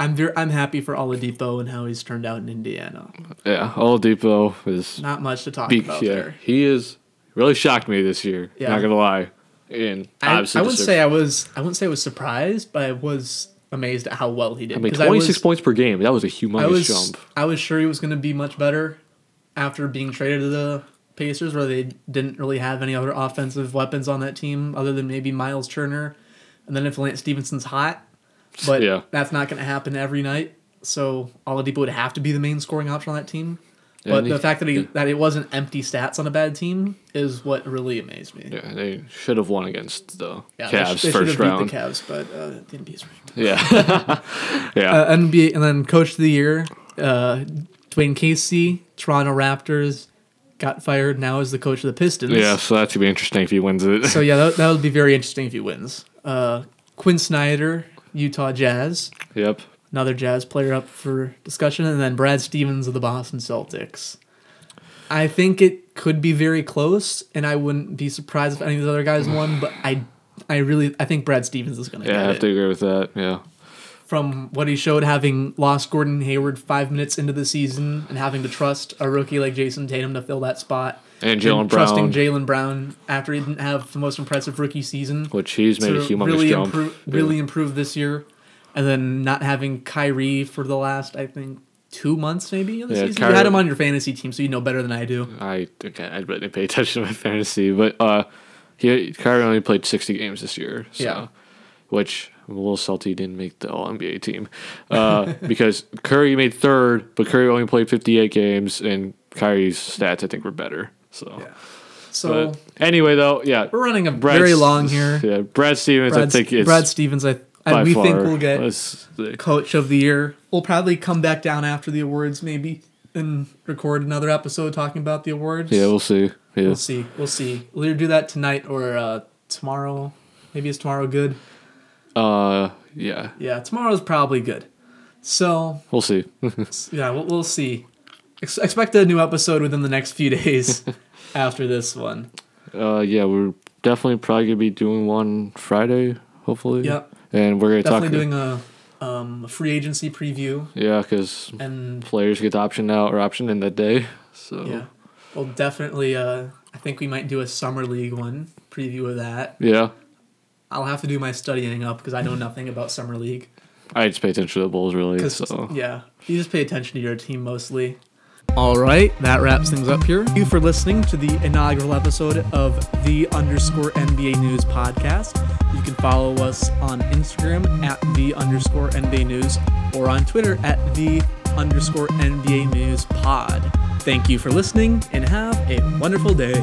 Speaker 1: I'm very, I'm happy for Oladipo and how he's turned out in Indiana.
Speaker 2: Yeah, Oladipo is
Speaker 1: Not much to talk
Speaker 2: Be-
Speaker 1: about
Speaker 2: yeah,
Speaker 1: there.
Speaker 2: he is really shocked me this year.
Speaker 1: Yeah.
Speaker 2: Not gonna lie. And
Speaker 1: I, I wouldn't say I was I wouldn't say I was surprised, but I was amazed at how well he did.
Speaker 2: I mean,
Speaker 1: 'Cause
Speaker 2: twenty
Speaker 1: was,
Speaker 2: points per game. That was a humongous
Speaker 1: I was
Speaker 2: jump.
Speaker 1: I was sure he was going to be much better after being traded to the Pacers, where they didn't really have any other offensive weapons on that team other than maybe Miles Turner, and then if Lance Stephenson's hot, but
Speaker 2: Yeah.
Speaker 1: that's not going to happen every night. So Oladipo would have to be the main scoring option on that team. But the
Speaker 2: he-
Speaker 1: fact that he that it wasn't empty stats on a bad team is what really amazed me.
Speaker 2: Yeah, they should have won against the
Speaker 1: Yeah, they,
Speaker 2: Cavs
Speaker 1: sh- they should
Speaker 2: first
Speaker 1: have
Speaker 2: round.
Speaker 1: beat the Cavs, but uh, the NBA's.
Speaker 2: Yeah, yeah.
Speaker 1: Uh, NBA and then Coach of the Year, uh, Dwane Casey, Toronto Raptors, got fired. Now is the coach of the Pistons.
Speaker 2: yeah, so that should be interesting if he wins it.
Speaker 1: So yeah, that, that would be very interesting if he wins. Uh, Quin Snyder, Utah Jazz,
Speaker 2: yep.
Speaker 1: Another Jazz player up for discussion, and then Brad Stevens of the Boston Celtics. I think it could be very close, and I wouldn't be surprised if any of these other guys won. But I, I really, I think Brad Stevens is going to
Speaker 2: Yeah, I have
Speaker 1: it.
Speaker 2: to agree with that. Yeah.
Speaker 1: from what he showed, having lost Gordon Hayward five minutes into the season and having to trust a rookie like Jayson Tatum to fill that spot.
Speaker 2: And Jaylen
Speaker 1: trusting
Speaker 2: Brown.
Speaker 1: Jaylen Brown after he didn't have the most impressive rookie season.
Speaker 2: Which he's made a humongous
Speaker 1: really
Speaker 2: jump.
Speaker 1: improve,
Speaker 2: Yeah.
Speaker 1: really improve this year, and then not having Kyrie for the last I think two months maybe of the
Speaker 2: Yeah,
Speaker 1: season.
Speaker 2: Kyrie-
Speaker 1: you had him on your fantasy team, so you know better than I do.
Speaker 2: I okay, I didn't pay attention to my fantasy, but uh, he Kyrie only played sixty games this year. So,
Speaker 1: Yeah.
Speaker 2: which I'm a little salty didn't make the All NBA team, uh, because Curry made third, but Curry only played fifty eight games, and Kyrie's stats I think were better. So,
Speaker 1: Yeah. So
Speaker 2: but anyway, though, yeah,
Speaker 1: we're running a
Speaker 2: Brad
Speaker 1: very long here.
Speaker 2: Yeah, Brad Stevens, I think
Speaker 1: Brad Stevens, I,
Speaker 2: By
Speaker 1: we
Speaker 2: far
Speaker 1: think we'll get coach of the year. We'll probably come back down after the awards, maybe, and record another episode talking about the awards.
Speaker 2: yeah, we'll see. Yeah,
Speaker 1: we'll see. We'll see. We'll either do that tonight or uh, tomorrow. Maybe is tomorrow good?
Speaker 2: uh, yeah,
Speaker 1: Yeah, tomorrow's probably good. So
Speaker 2: we'll see.
Speaker 1: yeah, we'll, we'll see. Ex- expect a new episode within the next few days after this one.
Speaker 2: uh, yeah, we're definitely probably gonna be doing one Friday, hopefully.
Speaker 1: Yep.
Speaker 2: And we're gonna
Speaker 1: Definitely
Speaker 2: talk.
Speaker 1: doing a um, a free agency preview
Speaker 2: Yeah, because
Speaker 1: and
Speaker 2: players get the option out or option in that day. So
Speaker 1: yeah, we'll definitely. Uh, I think we might do a summer league one preview of that.
Speaker 2: yeah,
Speaker 1: I'll have to do my studying up because I know nothing about summer league.
Speaker 2: I just pay attention to the Bulls really. So
Speaker 1: yeah, you just pay attention to your team mostly. All right, that wraps things up here. Thank you for listening to the inaugural episode of the underscore NBA News podcast. You can follow us on Instagram at the underscore NBA News or on Twitter at the underscore NBA News pod. Thank you for listening and have a wonderful day.